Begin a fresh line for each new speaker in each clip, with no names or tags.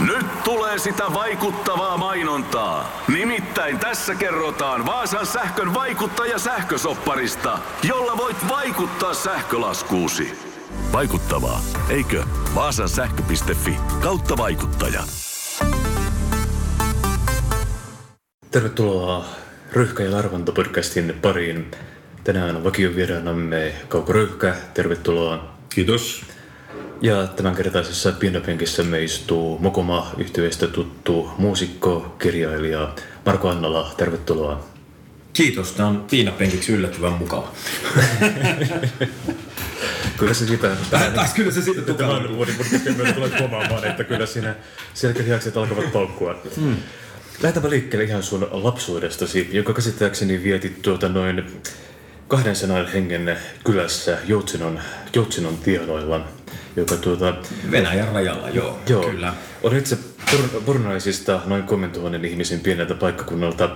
Nyt tulee sitä vaikuttavaa mainontaa. Nimittäin tässä kerrotaan Vaasan sähkön vaikuttaja sähkösopparista, jolla voit vaikuttaa sähkölaskuusi. Vaikuttavaa, eikö? Vaasan sähkö.fi kautta vaikuttaja.
Tervetuloa Ryyhkä ja Larvanta podcastin pariin. Tänään vakiovieraanamme Kauko Ryyhkä, tervetuloa.
Kiitos.
Ja tämänkertaisessa pienopenkissämme istuu Mokoma yhtyeestä tuttu muusikko, kirjailija Marko Annala, tervetuloa.
Kiitos, tämä on piinapenkiksi yllättävän mukava.
Kyllä se siitä...
Tai kyllä se siitä
Tämän
tukalla.
vuoden podcastin myötä tulee huomaamaan, että kyllä siinä selkälihakset alkavat paukkua. Hmm. Lähdetään liikkeelle ihan sun lapsuudestasi, joka käsittääkseni vietit tuota noin kahden sanan hengen kylässä Joutsinon, Joutsinon tienoilla, joka tuota...
Venäjän rajalla, joo,
Joo,
kyllä.
Olen itse Purnaisista noin 3000 ihmisen pieneltä paikkakunnalta.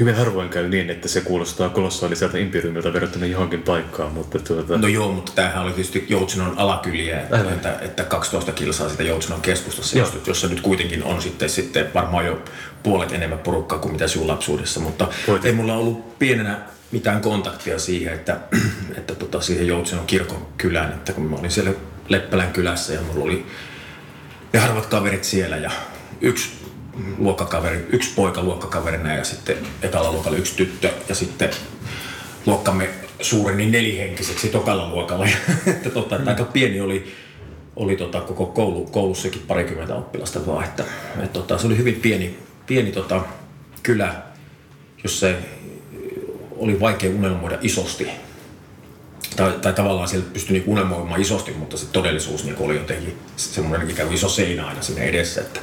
Hyvin harvoin käy niin, että se kuulostaa kolossaaliselta imperiumilta verrattuna johonkin paikkaan, mutta tuota...
No joo, mutta tämähän oli tietysti Joutsinon alakyliä,
Aivan.
että, että 12 kilsaa siitä Joutsinon keskustassa,
Joo.
jossa, nyt kuitenkin on sitten, sitten varmaan jo puolet enemmän porukkaa kuin mitä sinun lapsuudessa, mutta
Voit-
ei mulla ollut pienenä mitään kontaktia siihen, että, että tota, siihen Joutsinon kirkon kylään, että kun mä olin siellä Leppälän kylässä ja mulla oli ne harvat kaverit siellä ja yksi luokkakaveri, yksi poika luokkakaverina ja sitten ekalla luokalla yksi tyttö ja sitten luokkamme suureni nelihenkiseksi tokalla luokalla. Että tota, että aika pieni oli, oli tota, koko koulu, koulussakin parikymmentä oppilasta vaan, että, että tota, se oli hyvin pieni, pieni tota, kylä, jossa oli vaikea unelmoida isosti. Tai, tai tavallaan siellä pystyi niinku unelmoimaan isosti, mutta se todellisuus niinku oli jotenkin semmoinen ikään iso seinä aina siinä edessä, että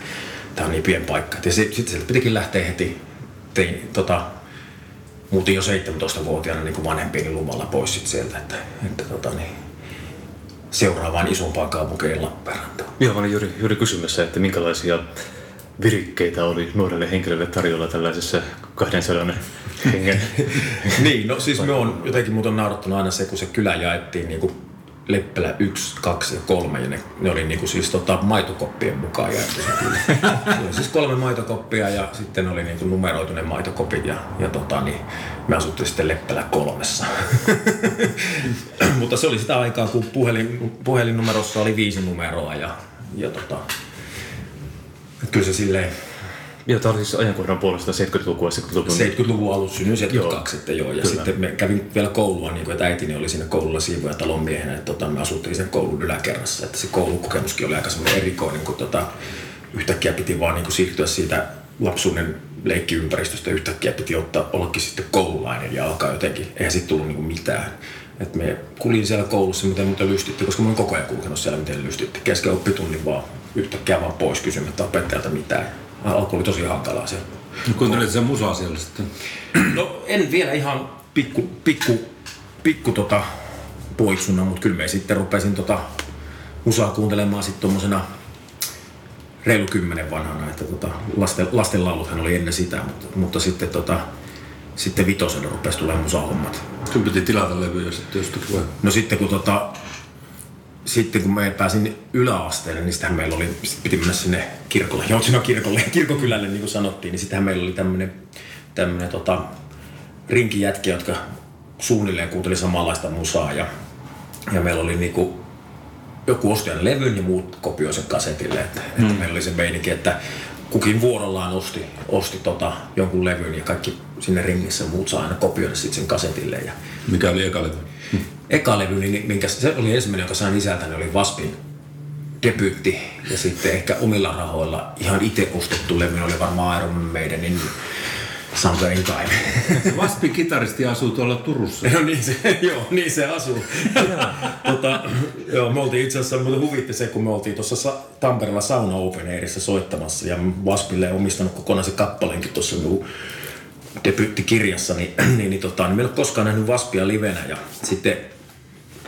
tämä on niin pieni paikka. Ja sitten sieltä pitikin lähteä heti, tein, tota, muutin jo 17-vuotiaana niin vanhempieni luvalla pois sit sieltä, että, että tota, niin, seuraavaan isompaan kaupunkeen Lappeenrantaan.
Joo, mä olin juuri, juuri kysymässä, että minkälaisia virikkeitä oli nuorelle henkilölle tarjolla tällaisessa 200 hengen.
niin, no siis me on jotenkin mut on naurattanut aina se, kun se kylä jaettiin niin kuin Leppälä 1, 2 ja 3 ja ne, ne oli niin kuin siis tota, maitokoppien mukaan jaettu se kylä. Oli siis kolme maitokoppia ja sitten oli niin kuin numeroitu ne maitokopit ja, ja tota, niin me asuttiin sitten Leppälä kolmessa. Mutta se oli sitä aikaa, kun puhelin, puhelinnumerossa oli viisi numeroa ja, ja tota, että kyllä se silleen
Joo, tämä oli siis ajankohdan puolesta 70-lukua, 70-luvun.
70-luvun alussa synnyin 72
Joo.
sitten joo. Ja
Kyllä.
sitten me kävin vielä koulua, niin kuin, että äitini oli siinä koululla siivoja talon miehenä. Että tota, me asuttiin sen koulun yläkerrassa. Että se koulukokemuskin oli aika semmoinen erikoinen, kun tota, yhtäkkiä piti vaan niin kuin siirtyä siitä lapsuuden leikkiympäristöstä. Yhtäkkiä piti ottaa, ollakin sitten koululainen ja alkaa jotenkin. Eihän siitä tullut niin kuin mitään. Et me kuljin siellä koulussa, miten mitä lystitti, koska mä olin koko ajan kulkenut siellä, miten lystitti. Kesken oppitunnin vaan yhtäkkiä vaan pois kysymättä opettajalta mitään. Alku oli tosi hankalaa se
Kuuntelit sen musaa siellä sitten?
No en vielä ihan pikku, pikku, pikku tota poiksuna, mutta kyllä me sitten rupesin tota musaa kuuntelemaan sitten tuommoisena reilu kymmenen vanhana, että tota, lasten, lasten lauluthan oli ennen sitä, mutta, mutta sitten, tota, sitten vitosella rupesi tulemaan musahommat.
Sun piti tilata levyjä sitten jostakin vai?
No sitten kun, tota, sitten kun me pääsin yläasteelle, niin sittenhän meillä oli, sit piti mennä sinne kirkolle, Joutsino kirkolle, kirkokylälle niin kuin sanottiin, niin sittenhän meillä oli tämmöinen tämmönen, tota, rinkijätkiä, jotka suunnilleen kuunteli samanlaista musaa ja, ja meillä oli niinku joku osti aina levyn ja muut kopioi sen kasetille, että, että meillä oli se meininki, että kukin vuorollaan osti, osti tota, jonkun levyn ja kaikki sinne ringissä muut saa aina kopioida sit sen kasetille ja
Mikä oli eka levy?
Eka levy, niin minkä, se oli ensimmäinen, joka sain isältäni, oli Vaspin debyytti. Ja sitten ehkä omilla rahoilla ihan itse ostettu levy oli varmaan Iron Maidenin Somewhere in Time.
Vaspin kitaristi asuu tuolla Turussa.
no niin se, joo, niin se asuu. tota, joo, me oltiin itse asiassa, mutta huvitti se, kun me oltiin tuossa Sa- Tampereella Sauna Open Airissa soittamassa ja Vaspille omistanut kokonaisen kappaleenkin tuossa minun debyyttikirjassa, niin, niin, niin, tota, niin me ei ole koskaan nähnyt Vaspia livenä ja sitten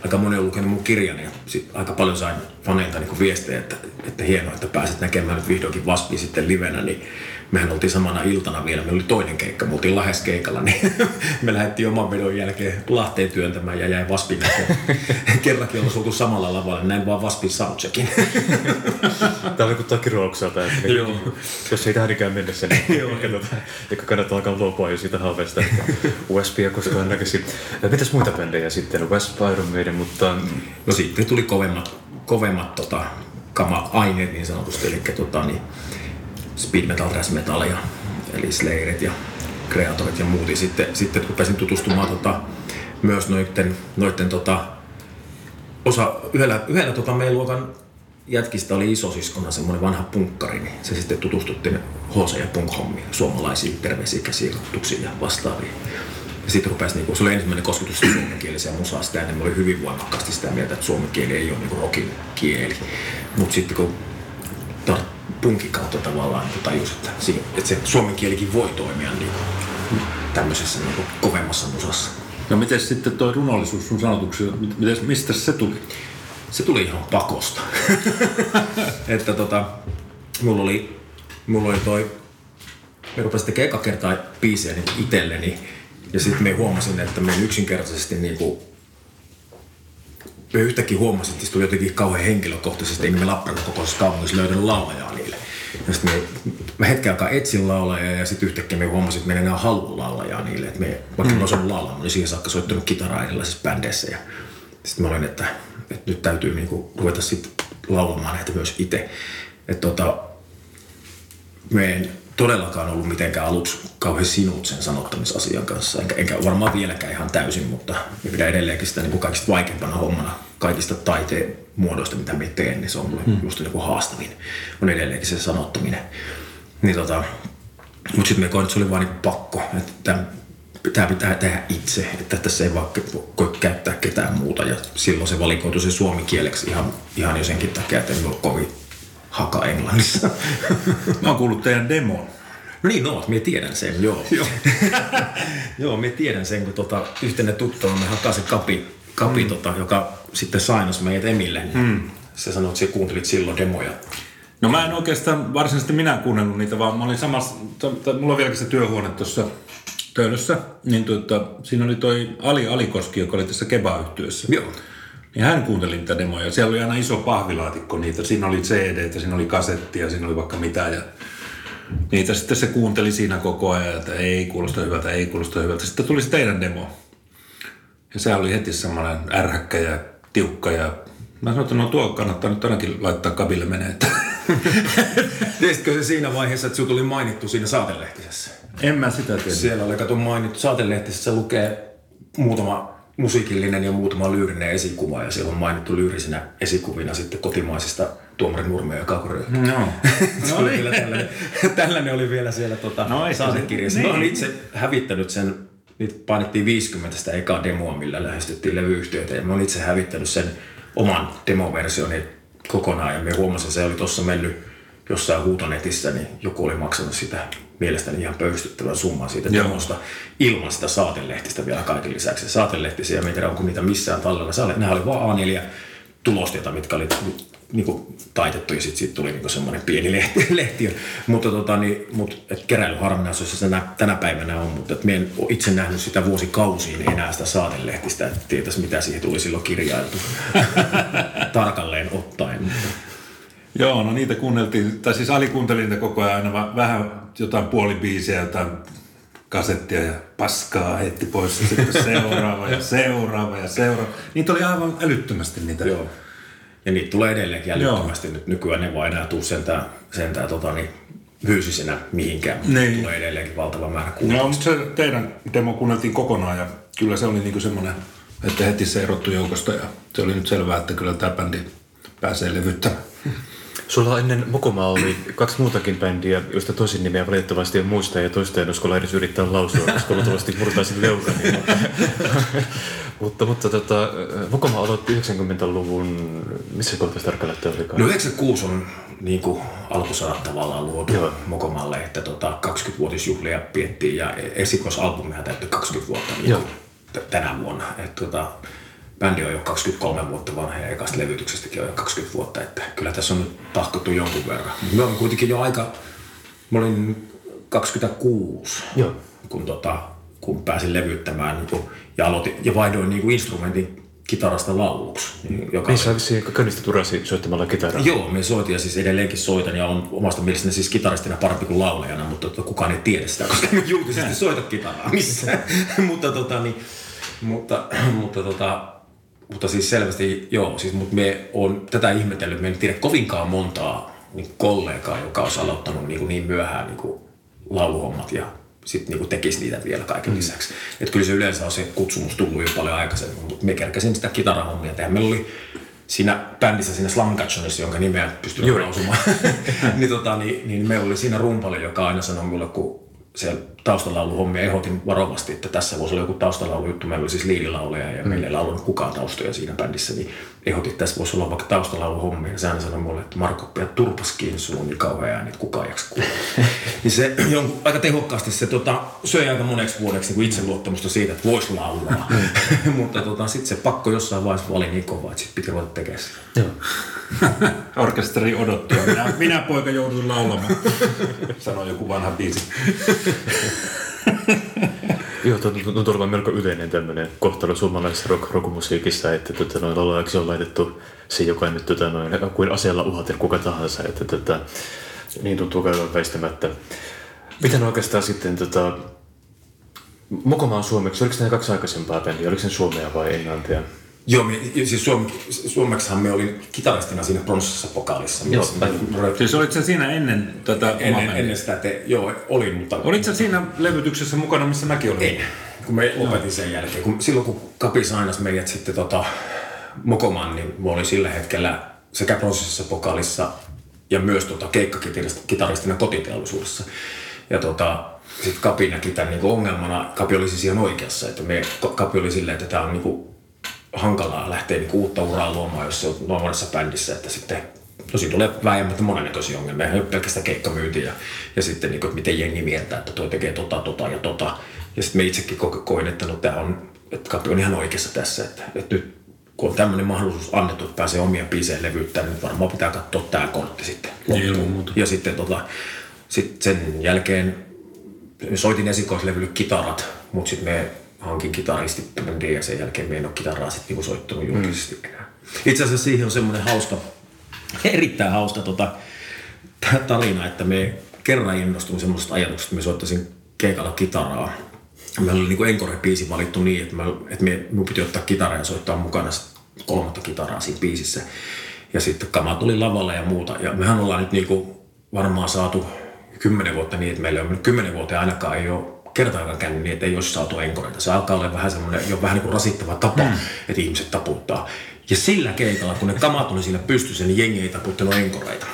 aika moni on lukenut mun kirjan ja sit aika paljon sain faneilta niin viestejä, että, että hienoa, että pääset näkemään nyt vihdoinkin Waspia sitten livenä, niin mehän oltiin samana iltana vielä, meillä oli toinen keikka, me oltiin lähes keikalla, niin me lähdettiin oman vedon jälkeen Lahteen työntämään ja jäi näkeen. Kerrankin ollaan oltu samalla lavalla, näin vaan Waspin soundcheckin.
Tämä vaikuttaa kiroukselta, että niin, jos ei tähän ikään mennessä, niin ehkä kannattaa alkaa luopua jo siitä haaveesta, että Wespia koskaan näkisi. Ja Mitäs muita bändejä sitten? West Iron Maiden, mutta
No sitten tuli kovemmat, kovemmat tota, kama-aineet niin sanotusti, eli tota, niin speed metal, thrash metal ja, eli Slayerit ja Creatorit ja muut. Ja sitten, sitten rupesin tutustumaan tota, myös noitten, noitten tota, osa, yhdellä, yhdellä tota, meidän luokan jätkistä oli isosiskona semmoinen vanha punkkari, niin se sitten tutustuttiin HC ja punk-hommiin, suomalaisiin terveisikäisiin tuksiin ja vastaaviin. Ja sitten rupesi, niin se oli ensimmäinen kosketus suomenkieliseen musaan, sitä mä olin hyvin voimakkaasti sitä mieltä, että suomen kieli ei ole niin rockin kieli. Mutta sitten kun punkin kautta tavallaan niin tajus, että, että se suomen kielikin voi toimia niin kuin tämmöisessä niin kuin kovemmassa musassa.
No miten sitten tuo runollisuus sun sanotuksi, miten, mistä se tuli?
Se tuli ihan pakosta. että tota, mulla oli, mulla oli toi, me rupesin tekemään eka kertaa biisejä niin itselleni. Ja sitten me huomasin, että me yksinkertaisesti niinku, me yhtäkkiä huomasin, että se tuli jotenkin kauhean henkilökohtaisesti, eikä me Lappeenrannan kokoisessa kaupungissa löytänyt laulajaa niille. Ja sitten me, mä hetken aikaa etsin laulajaa ja sitten yhtäkkiä me huomasin, että meillä ei enää halua laulajaa niille. Että me, vaikka mm. mä osannut laulaa, mä olin siihen saakka soittanut kitaraa erilaisissa bändeissä. Ja sitten mä olin, että, että nyt täytyy niinku ruveta sitten laulamaan näitä myös itse. Että tota, me en todellakaan ollut mitenkään aluksi kauhean sinut sen sanottamisasian kanssa, enkä, enkä varmaan vieläkään ihan täysin, mutta me pidän edelleenkin sitä niin kuin kaikista vaikeimpana hommana kaikista taiteen muodoista, mitä me teen, niin se on mulle hmm. just kuin haastavin, on edelleenkin se sanottaminen. Niin tota, mutta sitten me koin, että se oli vaan niin pakko, että tämä pitää, pitää tehdä itse, että tässä ei vaan voi käyttää ketään muuta. Ja silloin se valikoitui se suomen kieleksi ihan, ihan jo senkin takia, että ei ollut kovin haka Englannissa.
Mä oon kuullut teidän demon.
No niin, no, minä tiedän sen, joo. Joo, joo minä tiedän sen, kun tota, yhtenä tuttava me hakasin kapi, mm. tota, joka sitten sainas meidät Emille. Mm. Se sanoi, että sä kuuntelit silloin demoja.
No mä en oikeastaan varsinaisesti minä kuunnellut niitä, vaan mä olin samassa, t- mulla on vieläkin se työhuone tuossa Töölössä, niin tuota, siinä oli toi Ali Alikoski, joka oli tässä Keba-yhtiössä.
Joo.
Niin hän kuunteli niitä demoja. Siellä oli aina iso pahvilaatikko niitä. Siinä oli CD, siinä oli kasettia, siinä oli vaikka mitä. Ja niitä sitten se kuunteli siinä koko ajan, että ei kuulosta hyvältä, ei kuulosta hyvältä. Sitten tuli se teidän demo. Ja se oli heti semmoinen ärhäkkä ja tiukka ja Mä sanoin, että no tuo kannattaa nyt ainakin laittaa kabille menee.
Tiesitkö se siinä vaiheessa, että sinut tuli mainittu siinä saatelehtisessä?
En mä sitä tiedä.
Siellä oli kato mainittu saatelehtisessä lukee muutama musiikillinen ja muutama lyyrinen esikuva ja siellä on mainittu lyyrisinä esikuvina sitten kotimaisista Tuomarin Nurmea ja Kaukoröykkä.
No.
Se oli vielä tällainen, tällainen oli vielä siellä tota,
No,
saatekirjassa.
niin.
Mä olen itse hävittänyt sen, niitä painettiin 50 sitä ekaa demoa, millä lähestyttiin levyyhtiöitä ja mä olen itse hävittänyt sen oman demoversioni kokonaan ja me huomasin, että se oli tuossa mennyt jossain huutonetissä, niin joku oli maksanut sitä mielestäni ihan pöystyttävän summan siitä
Joo.
demosta ilman sitä saatelehtistä vielä kaiken lisäksi. Saatelehtisiä, en tiedä onko niitä missään tallella. Nämä oli vaan A4 tulosteita, mitkä oli niin kuin taitettu ja sitten siitä tuli niin semmoinen pieni lehti. lehti. Mutta tota, niin, mut, et keräilyharvinaisuus se tänä, tänä päivänä on, mutta et en ole itse nähnyt sitä vuosikausiin enää sitä saatelehtistä, että tietäisi mitä siihen tuli silloin kirjailtu tarkalleen ottaen.
Joo, no niitä kuunneltiin, tai siis Ali kuunteli niitä koko ajan aina vähän jotain puolibiisiä, jotain kasettia ja paskaa heitti pois ja sitten seuraava ja seuraava ja seuraava. Niitä oli aivan älyttömästi niitä.
Joo. Ja niitä tulee edelleenkin älyttömästi nyt. Nykyään ne vaan enää tuu sentään, sentään tota, niin, fyysisenä mihinkään, mutta
Niin.
tulee edelleenkin valtava määrä
No,
kuunneltua.
mutta se teidän demo kuunneltiin kokonaan ja kyllä se oli niinku semmoinen, että heti se erottui joukosta ja se oli nyt selvää, että kyllä tämä bändi pääsee levyttämään.
Sulla ennen Mokomaa oli kaksi muutakin bändiä, joista toisin nimeä valitettavasti en muista ja toista en uskalla edes yrittää lausua, koska luultavasti murtaisin leukani. Mutta, mutta, mutta tota, Mokoma aloitti 90-luvun, missä kohtaa tarkalleen olikaan?
No 96 on niin kuin alkusanat tavallaan luotu
Joo.
Mokomalle, että tota, 20-vuotisjuhlia piettiin ja esikoisalbumihan täyttyi 20 vuotta niin tänä vuonna. Et, tota, bändi on jo 23 vuotta vanha ja ekasta levytyksestäkin on jo 20 vuotta, että kyllä tässä on nyt tahkottu jonkun verran. Mä olin kuitenkin jo aika, mä olin 26,
Joo.
kun, tota, kun pääsin levyttämään niin kuin, ja, aloitin, ja vaihdoin niin kuin instrumentin kitarasta lauluksi. Niin, joka
Niin sä vissiin käynnistit urasi soittamalla kitaraa.
Joo, me soitin ja siis edelleenkin soitan ja on omasta mielestäni siis kitaristina parempi kuin laulajana, mutta tota, kukaan ei tiedä sitä, koska me julkisesti soita kitaraa missään. mutta, tota, niin, mutta, mutta, tota, mutta siis selvästi joo, siis, mutta me on tätä ihmetellyt, me en tiedä kovinkaan montaa niin kollegaa, joka olisi aloittanut niin, kuin niin myöhään niin kuin lauluhommat ja sitten niin tekisi niitä vielä kaiken lisäksi. Että kyllä se yleensä on se kutsumus tullut jo paljon aikaisemmin, mutta me kerkäsin sitä kitarahommia tehdä. Meillä oli siinä bändissä, siinä Slumgatchonissa, jonka nimeä pystyy lausumaan, niin, tota, niin, niin meillä oli siinä rumpali, joka aina sanoi mulle, kun siellä taustalauluhommia ehdotin varovasti, että tässä voisi olla joku taustalaulujuttu. Meillä oli siis liidilauleja ja mm. meillä ei laulanut kukaan taustoja siinä bändissä, niin ehdotin, että tässä voisi olla vaikka taustalauluhommia. Ja se aina sanoi mulle, että Marko, pidä turpas kiinni, sulla on niin kauhean ääni, että kukaan jaksa kuulla. niin se jonkun, aika tehokkaasti se tota, söi aika moneksi vuodeksi niin itseluottamusta siitä, että voisi laulaa. Mutta tota, sitten se pakko jossain vaiheessa oli niin kova, että sitten piti ruveta tekemään sitä.
Joo.
Orkesteri odotti ja minä, minä poika joudun laulamaan, sanoi joku vanha biisi.
Joo, tuntuu tuntuu olevan melko yleinen tämmöinen kohtalo suomalaisessa rock, rockmusiikissa, että tota, noin laulajaksi on laitettu se, joka nyt tota, noin, kuin aseella uhaten kuka tahansa, että tota, niin tuntuu käyvän väistämättä. Miten oikeastaan sitten tota, Mokomaan suomeksi, oliko nämä kaksi aikaisempaa bändiä, oliko se suomea vai englantia?
Joo, me, siis Suom, suomeksihan me olin kitaristina siinä pronssissa pokaalissa.
Joo,
me-
Siis olit sä siinä ennen tätä omaa
ennen, ennen sitä, te, joo, olin, mutta
Olit sä siinä levytyksessä mukana, missä mäkin olin?
en. Kun me lopetin sen jälkeen, kun, silloin kun Kapi sainas meidät sitten tota, Mokoman, niin mä olin sillä hetkellä sekä pronssissa pokaalissa ja myös tota, keikkakitaristina kotiteollisuudessa. Ja tota, sitten Kapi näki tämän niinku ongelmana. Kapi oli siis ihan oikeassa, että me, Kapi oli silleen, että tämä on niinku hankalaa lähteä niinku uutta uraa luomaan, jos se on noin monessa bändissä, että sitten No siinä tulee vääjäämättä monennäköisiä ongelmia, ei ole pelkästään keikkamyyntiä ja, ja sitten niin kuin, että miten jengi mieltää, että toi tekee tota, tota ja tota. Ja sitten me itsekin ko- koin, että no tää on, että Kapi on ihan oikeassa tässä, että, että nyt kun on tämmöinen mahdollisuus annettu, että pääsee omia biisejä levyttämään, niin varmaan pitää katsoa tämä kortti sitten
Niin, ilman
loppuun.
muuta.
Ja sitten tota, sit sen jälkeen soitin esikoislevylle kitarat, mutta sitten me hankin kitaristit ja sen jälkeen me en ole kitaraa sitten niinku soittanut julkisesti enää. Itse asiassa siihen on semmoinen hauska, erittäin hauska tota, tarina, että me kerran innostuin semmoisesta ajatuksesta, että me soittaisin keikalla kitaraa. Meillä oli niinku Encore-biisi valittu niin, että, me, että me, minun piti ottaa kitara ja soittaa mukana kolmatta kitaraa siinä biisissä. Ja sitten kama tuli lavalle ja muuta. Ja mehän ollaan nyt niinku varmaan saatu kymmenen vuotta niin, että meillä on kymmenen vuotta ainakaan ei ole kertaakaan käynyt niin, että ei olisi saatu enkoreita. Se alkaa olla vähän semmoinen, jo vähän niin kuin rasittava tapa, mm. että ihmiset taputtaa. Ja sillä keikalla, kun ne kamat oli siinä pystyssä, niin jengi ei taputtanut enkoreita.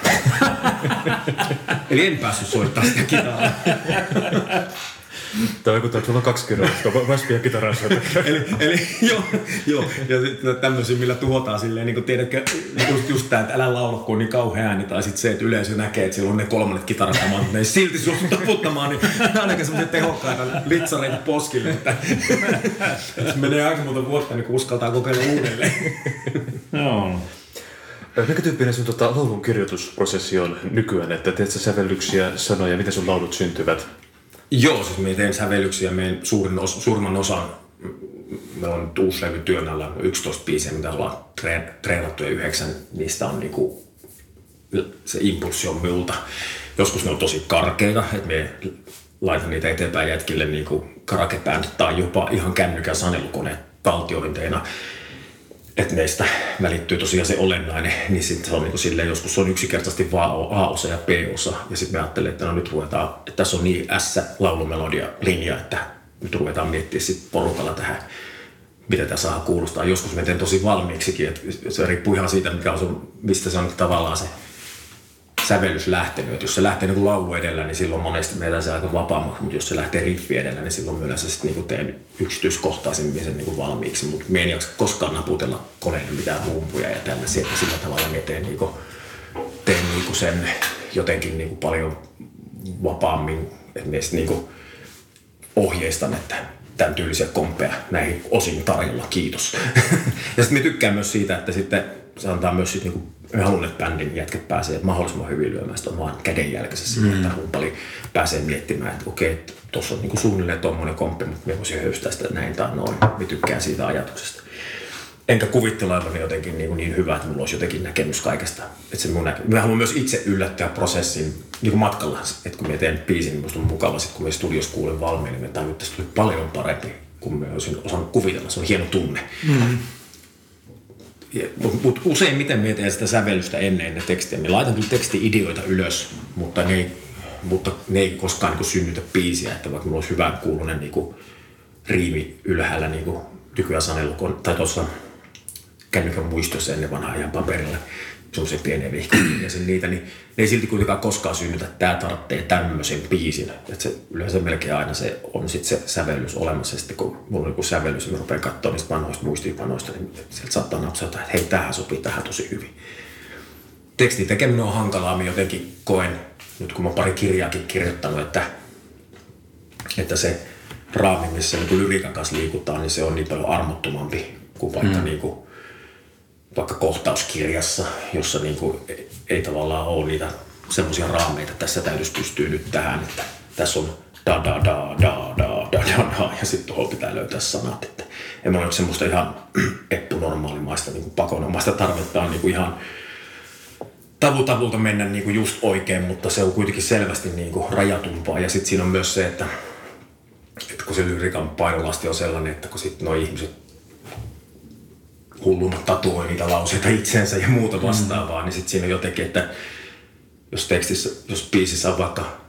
Eli en päässyt soittaa sitä kitaraa.
Tämä vaikuttaa, että sulla on kaksi kirjoitusta, vaspia kitaraa soittaa.
eli, eli joo, joo, ja sitten tämmöisiä, millä tuhotaan silleen, niin kuin tiedätkö, just, just tämä, että älä laula, kun on niin kauhea ääni, tai sitten se, että yleisö näkee, että sillä on ne kolmannet kitarakamat, mutta ne ei silti suostu taputtamaan, niin ainakin semmoisia tehokkaita litsareita poskille, että, se menee aika monta vuotta, niin kun uskaltaa kokeilla uudelleen.
Joo.
Mikä tyyppinen sun tota, laulun kirjoitusprosessi on nykyään, että teet sä sävellyksiä, sanoja, miten sun laulut syntyvät?
Joo, siis me teen sävellyksiä, meidän suurin os, suurimman osan, meillä on nyt uusi levy työn alla, 11 biisiä, mitä ollaan tre, treenattu ja yhdeksän niistä on niinku, se impulssi on minulta. Joskus ne on tosi karkeita, että me laitan niitä eteenpäin jätkille niinku karakebändit tai jopa ihan kännykän sanelukoneet taltiointeina että meistä välittyy tosiaan se olennainen, niin sitten se on niin silleen, joskus se on yksinkertaisesti vaan A-osa ja B-osa. Ja sitten me ajattelin, että no nyt ruvetaan, että tässä on niin S-laulumelodia linja, että nyt ruvetaan miettimään sitten porukalla tähän, mitä tämä saa kuulostaa. Joskus me teen tosi valmiiksikin, että se riippuu ihan siitä, mikä on sun, mistä se on tavallaan se sävellys lähtenyt. Että jos se lähtee niin laulu edellä, niin silloin monesti meillä se aika vapaammaksi, mutta jos se lähtee riffi edellä, niin silloin myös sitten niin teen yksityiskohtaisemmin sen niin valmiiksi. Mutta me en jaksa koskaan naputella koneelle mitään rumpuja ja tällaisia, että sillä tavalla me teen, niin kuin, teen niin kuin sen jotenkin niin kuin paljon vapaammin, että me niin kuin ohjeistan, että tämän tyylisiä kompeja näihin osin tarjolla, kiitos. ja sitten me tykkään myös siitä, että sitten se antaa myös sit niinku, me haluan, että bändin jätket pääsee mahdollisimman hyvin lyömään sitä vaan kädenjälkensä siinä, mm. että rumpali pääsee miettimään, että okei, tuossa on niinku suunnilleen tuommoinen komppi, mutta me voisin höystää sitä näin tai noin. Me tykkään siitä ajatuksesta. Enkä kuvittele olevani jotenkin niin, niin hyvä, että mulla olisi jotenkin näkemys kaikesta. Että se mun näke... Mä haluan myös itse yllättää prosessin niin kuin matkalla. Että kun mä teen biisin, niin musta on mukava, sit kun me studiossa kuulen valmiin, niin mä tajun, että tästä tuli paljon parempi kuin mä olisin osannut kuvitella. Se on hieno tunne. Mm-hmm. Mutta mut useimmiten mä teen sitä sävellystä ennen ne tekstiä. Mä laitan kyllä teksti-ideoita ylös, mutta ne ei, mutta ne ei koskaan niin synnytä biisiä. Että vaikka mulla olisi hyvä kuulunen niin riimi ylhäällä niin nykyään sanelukon, tai tuossa kännykän muistossa ennen vanhaa ihan paperilla semmoisen pienen vihkeen ja sen niitä, niin ne ei silti kuitenkaan koskaan synnytä, että tämä tarvitsee tämmöisen biisin. Että se yleensä melkein aina se on sitten se sävellys olemassa. Ja sitten kun mulla on joku sävellys ja mä rupean katsoa niistä vanhoista muistiinpanoista, niin sieltä saattaa napsata, että hei, tähän sopii tähän tosi hyvin. Tekstin tekeminen on hankalaa, mä jotenkin koen, nyt kun mä pari kirjaakin kirjoittanut, että, että se raami, missä niin lyriikan kanssa liikutaan, niin se on niin paljon armottomampi kuin vaikka mm. niin kuin vaikka kohtauskirjassa, jossa niin kuin ei tavallaan ole niitä semmoisia raameita, että tässä täytyisi pystyä nyt tähän, että tässä on da da da da da da da, da ja sitten tuohon pitää löytää sanat. Että en ole semmoista ihan eppunormaalimaista niin pakonomaista tarvetta on niin kuin ihan tavutavulta mennä niin kuin just oikein, mutta se on kuitenkin selvästi niin kuin rajatumpaa. Ja sitten siinä on myös se, että, että kun se lyrikan painolasti on sellainen, että kun sitten nuo ihmiset hulluna tatuoi niitä lauseita itsensä ja muuta vastaavaa, mm. niin sitten siinä jotenkin, että jos tekstissä, jos biisissä on vaikka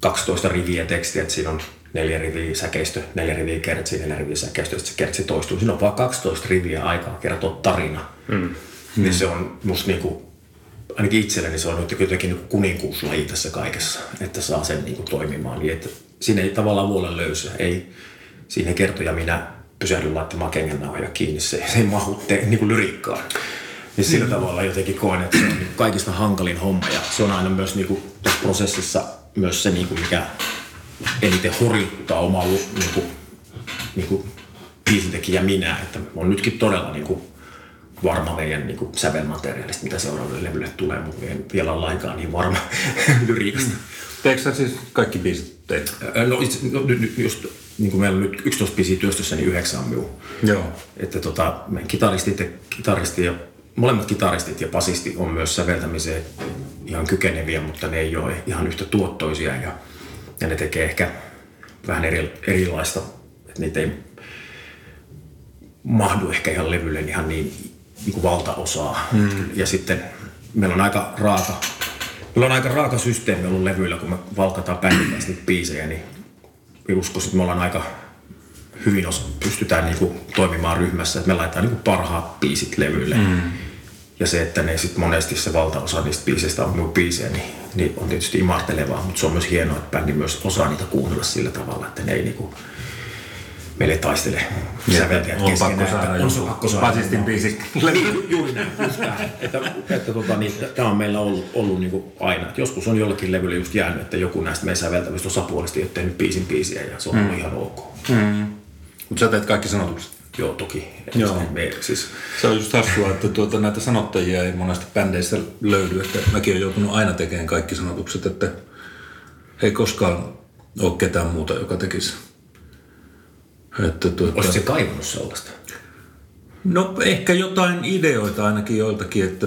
12 riviä tekstiä, että siinä on neljä riviä säkeistö, neljä riviä kertsi, neljä riviä säkeistö, että se kertsi toistuu. Siinä on vaan 12 riviä aikaa kertoa tarina. Mm. Niin se on musta niinku, ainakin itselleni se on nyt jotenkin niinku kuninkuuslaji tässä kaikessa, että saa sen niinku toimimaan. Niin että siinä ei tavallaan vuolen löysä, ei siinä kertoja minä pysähdyn laittamaan kengännauhoja kiinni, se, se ei mahu te, niin kuin lyrikkaan. Niin sillä mm. tavalla jotenkin koen, että se on niin kaikista hankalin homma ja se on aina myös niin kuin, tässä prosessissa myös se, niin kuin, mikä eniten horjuttaa omaa niin kuin, niin kuin, biisintekijä minä, että on nytkin todella niin kuin, varma meidän niin kuin, sävelmateriaalista, mitä seuraavalle levylle tulee, mutta en vielä ole lainkaan niin varma lyriikasta.
Teekö sä siis kaikki biisit teitä?
No, itse, no just niin kuin meillä on nyt 11 biisiä työstössä, niin yhdeksän on minun.
Joo.
Että tota, meidän kitaristit ja, kitaristi ja molemmat kitaristit ja basisti on myös säveltämiseen ihan kykeneviä, mutta ne ei ole ihan yhtä tuottoisia ja, ja ne tekee ehkä vähän eri, erilaista, että niitä ei mahdu ehkä ihan levylle ihan niin, niin kuin valtaosaa. Mm. Ja sitten meillä on aika raaka, meillä on aika raaka systeemi ollut levyillä, kun me valkataan niitä biisejä, niin uskoisin, että me ollaan aika hyvin os, pystytään niinku toimimaan ryhmässä, että me laitetaan niinku parhaat biisit levylle. Mm. Ja se, että ne sitten monesti se valtaosa niistä biiseistä on minun biisejä, niin, niin on tietysti imartelevaa, mutta se on myös hienoa, että bändi myös osaa niitä kuunnella sillä tavalla, että ne ei niinku, meille taistele säveltäjät
on pakko saada
on se pakko saada.
Basistin biisi.
Juuri näin. Että, että tota, niin, tämä on meillä ollut, ollut niin kuin aina. Että joskus on jollakin levyllä just jäänyt, että joku näistä meidän säveltävistä osapuolista ei ole tehnyt biisin biisiä ja se on mm. ihan ok.
Mm. Mutta sä teet kaikki sanotukset.
Joo, toki.
Joo.
Me, siis...
Se on just hassua, että tuota, näitä sanottajia ei monesti bändeissä löydy. Että mäkin olen joutunut aina tekemään kaikki sanotukset, että ei koskaan ole ketään muuta, joka tekisi
että tuota... Olisitko se kaivannut sellaista?
No ehkä jotain ideoita ainakin joiltakin, että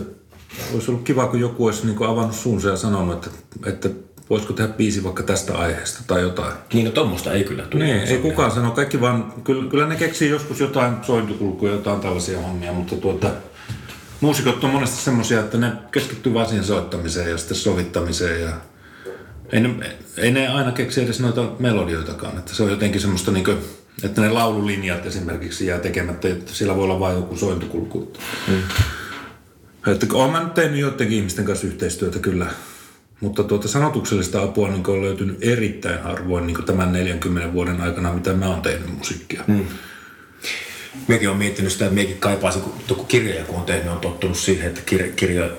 olisi ollut kiva, kun joku olisi niin avannut suunsa ja sanonut, että, että voisiko tehdä biisi vaikka tästä aiheesta tai jotain.
Niin, no tuommoista ei kyllä tule.
Niin, ei kukaan sano. Kaikki vaan, kyllä, kyllä ne keksii joskus jotain sointukulkuja, jotain tällaisia hommia, mutta tuota, muusikot on monesti semmoisia, että ne keskittyy vaan siihen soittamiseen ja sitten sovittamiseen ja ei ne, ei ne aina keksi edes noita melodioitakaan, että se on jotenkin semmoista niin kuin, että ne laululinjat esimerkiksi jää tekemättä, että sillä voi olla vain joku sointukulku. Mm. Että olen mä nyt tehnyt joidenkin ihmisten kanssa yhteistyötä kyllä, mutta tuota sanotuksellista apua niin on löytynyt erittäin harvoin niin tämän 40 vuoden aikana, mitä mä oon tehnyt musiikkia. Mm.
Mekin on miettinyt sitä, että mekin kaipaisin, kun, kun kirjoja kun on tehnyt, on tottunut siihen, että kirja, kirja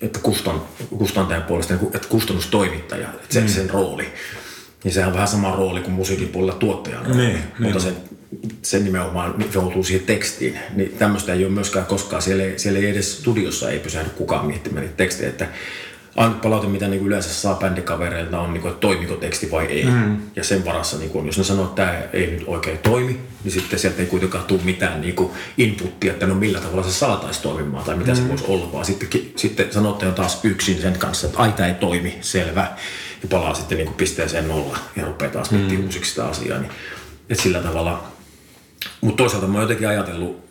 että kustan, kustantajan puolesta, että kustannustoimittaja, että se, mm. sen rooli niin sehän on vähän sama rooli kuin musiikin puolella tuottajan rooli.
Niin,
Mutta
niin.
se, se nimenomaan joutuu siihen tekstiin. Niin tämmöistä ei ole myöskään koskaan. Siellä ei, siellä ei edes studiossa ei pysähdy kukaan miettimään niitä tekstejä. Että ainut palaute, mitä niin yleensä saa bändikavereilta on, niin kuin, että toimiko teksti vai ei. Mm. Ja sen varassa, niin kuin, jos ne sanoo, että tämä ei nyt oikein toimi, niin sitten sieltä ei kuitenkaan tule mitään niin kuin inputtia, että no millä tavalla se saataisiin toimimaan tai mitä mm. se voisi olla, vaan sitten, sitten sanotte jo taas yksin sen kanssa, että ai tämä ei toimi, selvä. Ja palaa sitten niin kuin pisteeseen nolla ja rupeaa taas miettimään mm. sitä asiaa. Niin, että sillä tavalla. Mutta toisaalta mä oon jotenkin ajatellut,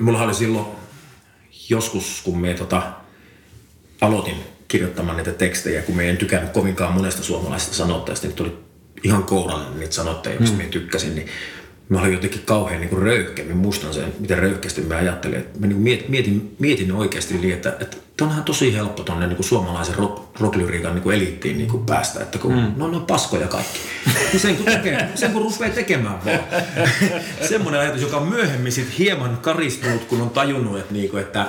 mulla oli silloin joskus, kun me tota, aloitin kirjoittamaan niitä tekstejä, kun me en tykännyt kovinkaan monesta suomalaisesta sanottajasta, niin tuli ihan kourallinen niitä sanottajia, mistä mm. mä tykkäsin, niin mä olin jotenkin kauhean niin kuin röyhkeä. Mä muistan sen, miten röyhkeästi mä ajattelin. Että mä niin mietin, mietin, mietin oikeasti niin, että, että onhan tosi helppo tonne niin suomalaisen rock, rocklyriikan niin eliittiin niin kuin päästä, että kun mm. no, ne on paskoja kaikki. Niin sen kun, tekee, sen kun rupeaa tekemään vaan. Semmoinen ajatus, joka on myöhemmin sit hieman karistunut, kun on tajunnut, että, niin kuin, että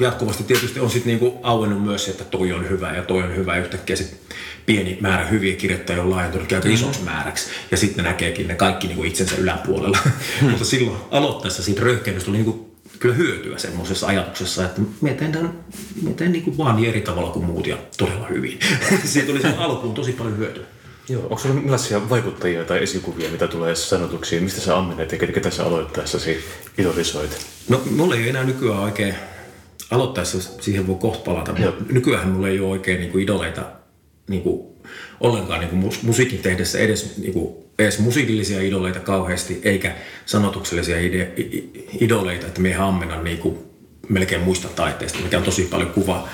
jatkuvasti tietysti on sitten niinku auennut myös, että toi on hyvä ja toi on hyvä. Yhtäkkiä sit pieni määrä hyviä kirjoittajia on laajentunut aika isoksi määräksi. Ja sitten ne näkeekin ne kaikki niinku itsensä yläpuolella. Mutta silloin aloittaessa siitä röyhkeydestä oli niinku kyllä hyötyä semmoisessa ajatuksessa, että mä teen, tämän, mä teen niinku vaan niin eri tavalla kuin muut ja todella hyvin. Siitä oli sen alkuun tosi paljon hyötyä.
Joo, onko sulla millaisia vaikuttajia tai esikuvia, mitä tulee sanotuksiin? Mistä sä ammennet ja ketä sä aloittaessasi idolisoit?
No mulla ei enää nykyään oikein, aloittaessa siihen voi kohta palata, mutta nykyään mulla ei ole oikein niin kuin idoleita niin kuin, ollenkaan niin kuin mus- musiikin tehdessä edes, niin kuin, edes musiikillisia idoleita kauheasti, eikä sanotuksellisia ide- idoleita, että me ei ammenna niin kuin, melkein muista taiteista, mikä on tosi paljon kuva,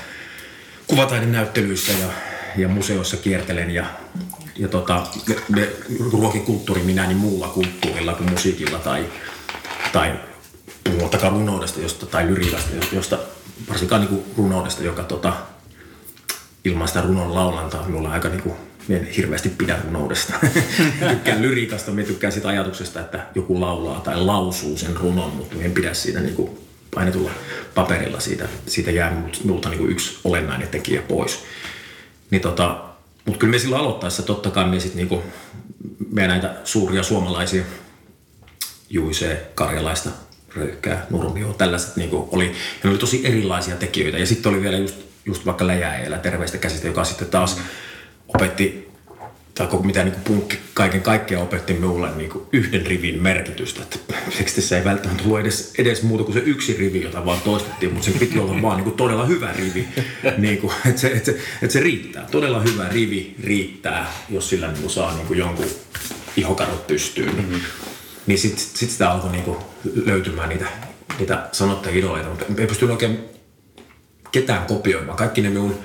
kuvataidenäyttelyissä ja, ja museoissa kiertelen ja, ja tota, me, me ruokikulttuuri minä niin muulla kulttuurilla kuin musiikilla tai, tai puhumattakaan runoudesta josta, tai lyriikasta, josta varsinkaan niin kuin runoudesta, joka tota, ilman sitä runon laulantaa, minulla on aika niin kuin, en hirveästi pidä runoudesta. tykkään lyriikasta, minä tykkään siitä ajatuksesta, että joku laulaa tai lausuu sen runon, mutta minä en pidä siitä niin kuin painetulla paperilla. Siitä, siitä jää minulta niin kuin yksi olennainen tekijä pois. Niin tota, mutta kyllä me silloin aloittaessa totta kai me sitten niinku, me näitä suuria suomalaisia Juise, Karjalaista, Röyhkää, Nurmio, tällaiset niinku oli, ja ne oli tosi erilaisia tekijöitä. Ja sitten oli vielä just, just vaikka Läjääjälä terveistä käsistä, joka sitten taas opetti tai mitä niin punkki kaiken kaikkiaan opetti minulle niin kuin yhden rivin merkitystä. Että tekstissä ei välttämättä ollut edes, edes muuta kuin se yksi rivi, jota vaan toistettiin, mutta se piti olla vaan niin kuin todella hyvä rivi. niin kuin, että, se, että, se, että se riittää. Todella hyvä rivi riittää, jos sillä niin kuin saa niin kuin jonkun ihokarot pystyyn. Mm-hmm. Niin sitten sit sitä alkoi niin kuin löytymään niitä, niitä sanottajia idoleita, mutta ei pystynyt oikein ketään kopioimaan. Kaikki ne minun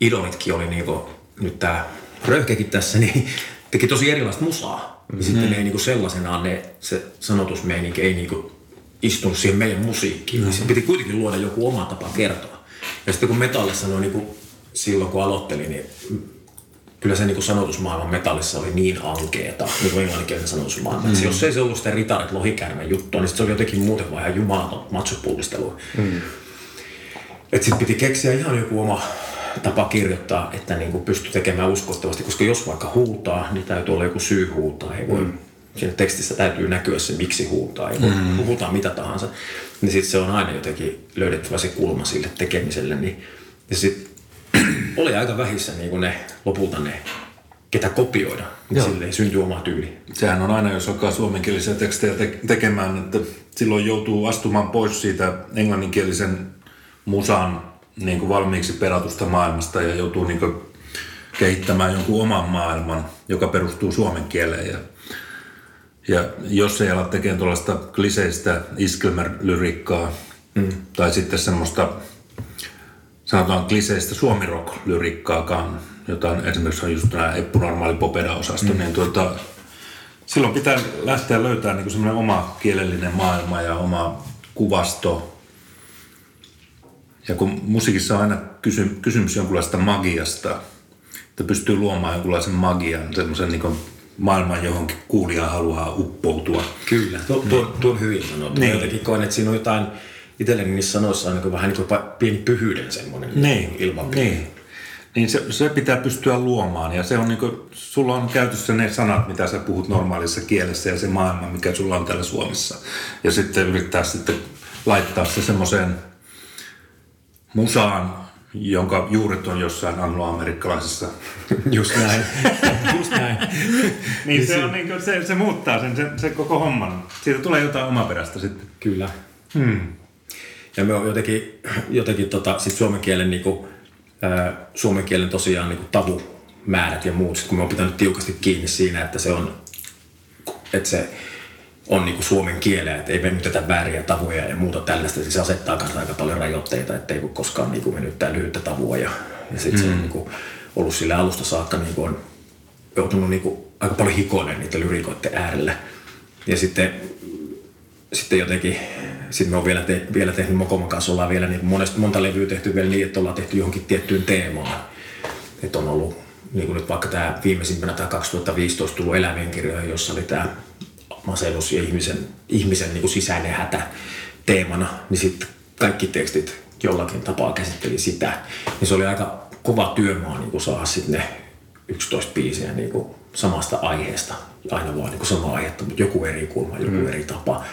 idolitkin oli niin kuin, nyt tämä Röyhkekin tässä, niin teki tosi erilaista musaa. Mm-hmm. Ja sitten ne ei niinku sellaisenaan ne, se sanotusmeininki ei niinku istunut siihen meidän musiikkiin. Mm-hmm. Sitten piti kuitenkin luoda joku oma tapa kertoa. Ja sitten kun metallissa sanoi niinku, silloin kun aloittelin, niin kyllä se niinku sanotusmaailman metallissa oli niin ankeeta, niin kuin englanninkielinen sanotusmaailma. Mm. Jos ei se ollut sitä ritarit lohikärmen juttua, niin sit se oli jotenkin muuten vaan ihan jumalaton matsopullistelua. Mm. Että sitten piti keksiä ihan joku oma tapa kirjoittaa, että niin kuin pystyy tekemään uskottavasti, koska jos vaikka huutaa, niin täytyy olla joku syy huutaa. Ei voi, mm. Siinä tekstissä täytyy näkyä se, miksi huutaa. Ei voi mm. huutaa mitä tahansa. Niin sitten se on aina jotenkin löydettävä se kulma sille tekemiselle. Niin, ja sitten oli aika vähissä niin kuin ne, lopulta ne, ketä kopioida. Niin sille syntyy oma tyyli.
Sehän on aina, jos alkaa suomenkielisiä tekstejä te- tekemään, että silloin joutuu astumaan pois siitä englanninkielisen musan niin kuin valmiiksi peratusta maailmasta ja joutuu niin kuin kehittämään jonkun oman maailman, joka perustuu suomen kieleen. Ja, ja jos ei ala tekemään tuollaista kliseistä iskelmärlyrikkaa mm. tai sitten semmoista sanotaan kliseistä suomirock-lyrikkaakaan, jota on esimerkiksi on just nämä Eppu Normaali Popeda-osasto, mm. niin tuota, silloin pitää lähteä löytämään niin semmoinen oma kielellinen maailma ja oma kuvasto, ja kun musiikissa on aina kysy- kysymys jonkunlaista magiasta, että pystyy luomaan jonkunlaisen magian, semmoisen niin maailman, johonkin kuulija haluaa uppoutua.
Kyllä, tuo, tuo, tuo on hyvin sanottu. Niin. Jotenkin koen, että siinä on jotain, itselleni niissä sanoissa on niin vähän niin kuin pieni pyhyyden semmoinen
Niin,
ilmapiiri.
niin. niin se, se pitää pystyä luomaan. Ja se on niin kuin, sulla on käytössä ne sanat, mitä sä puhut normaalissa kielessä ja se maailma, mikä sulla on täällä Suomessa. Ja sitten yrittää sitten laittaa se semmoiseen musaan, jonka juuret on jossain angloamerikkalaisessa.
Just näin. Just näin.
niin se, on niin kuin, se, se muuttaa sen, se, se koko homman. Siitä tulee jotain omaperäistä sitten.
Kyllä. Hmm. Ja me on jotenkin, jotenkin tota, sit suomen kielen, niinku, ää, suomen kielen tosiaan niinku tavumäärät ja muut, sit kun me on pitänyt tiukasti kiinni siinä, että se on, että se on niinku suomen kieleä, että ei venytetä vääriä tavuja ja muuta tällaista. Siis se asettaa kanssa aika paljon rajoitteita, ettei voi koskaan niinku venyttää lyhyttä tavua. Ja, ja sitten mm. se on niinku ollut sillä alusta saakka niinku on joutunut niinku aika paljon hikoilemaan niitä lyrikoiden äärellä. Ja sitten, sitten jotenkin, sitten me on vielä, te, vielä tehnyt Mokoman kanssa, ollaan vielä niin monesta, monta levyä tehty vielä niin, että ollaan tehty johonkin tiettyyn teemaan. Että on ollut niin kuin nyt vaikka tämä viimeisimpänä tämä 2015 tullut eläimien kirjoihin, jossa oli tämä masennus ja ihmisen, ihmisen niin kuin sisäinen hätä teemana, niin sitten kaikki tekstit jollakin tapaa käsitteli sitä. Niin se oli aika kova työmaa niin kuin saada sitten ne 11 biisiä niin kuin samasta aiheesta. Aina vaan niin kuin sama aihetta, mutta joku eri kulma, joku mm. eri tapa.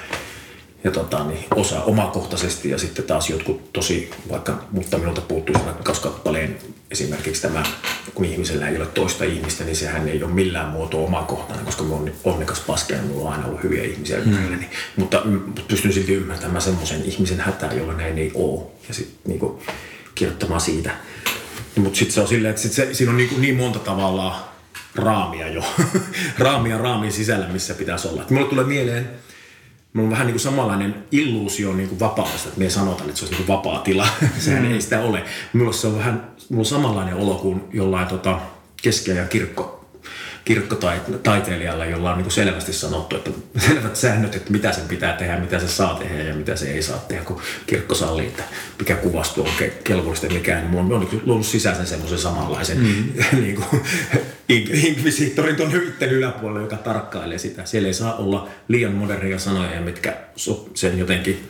Ja tota, niin osa omakohtaisesti ja sitten taas jotkut tosi, vaikka, mutta minulta puuttuu se kaskappaleen esimerkiksi tämä, kun ihmisellä ei ole toista ihmistä, niin sehän ei ole millään muotoa omakohtainen, koska mä oon onnekas paskeja ja mulla on aina ollut hyviä ihmisiä mm. ympärillä. Mutta pystyn silti ymmärtämään semmoisen ihmisen hätää, jolla näin ei ole. Ja sitten niin kirjoittamaan siitä. Mutta sitten se on silleen, että sit se, siinä on niin, niin monta tavallaan raamia jo. raamia raamin sisällä, missä pitäisi olla. Et mulle tulee mieleen, Mulla on vähän niin kuin samanlainen illuusio niin kuin vapaudesta, että me ei sanota, että se olisi niin kuin vapaa tila. Sehän mm. ei sitä ole. Minulla se on vähän mulla on samanlainen olo kuin jollain tota, keskiajan kirkko kirkkotaiteilijalla, jolla on niin selvästi sanottu, että selvät säännöt, että mitä sen pitää tehdä, mitä se saa tehdä ja mitä se ei saa tehdä, kun kirkko sallii, että mikä kuvastu on kelvollista ja mikään. Niin mulla on niin luonut sisäisen semmoisen samanlaisen mm. niin kuin, inkvisiittorin tuon hyvittelyn yläpuolella, joka tarkkailee sitä. Siellä ei saa olla liian modernia sanoja, mitkä sen jotenkin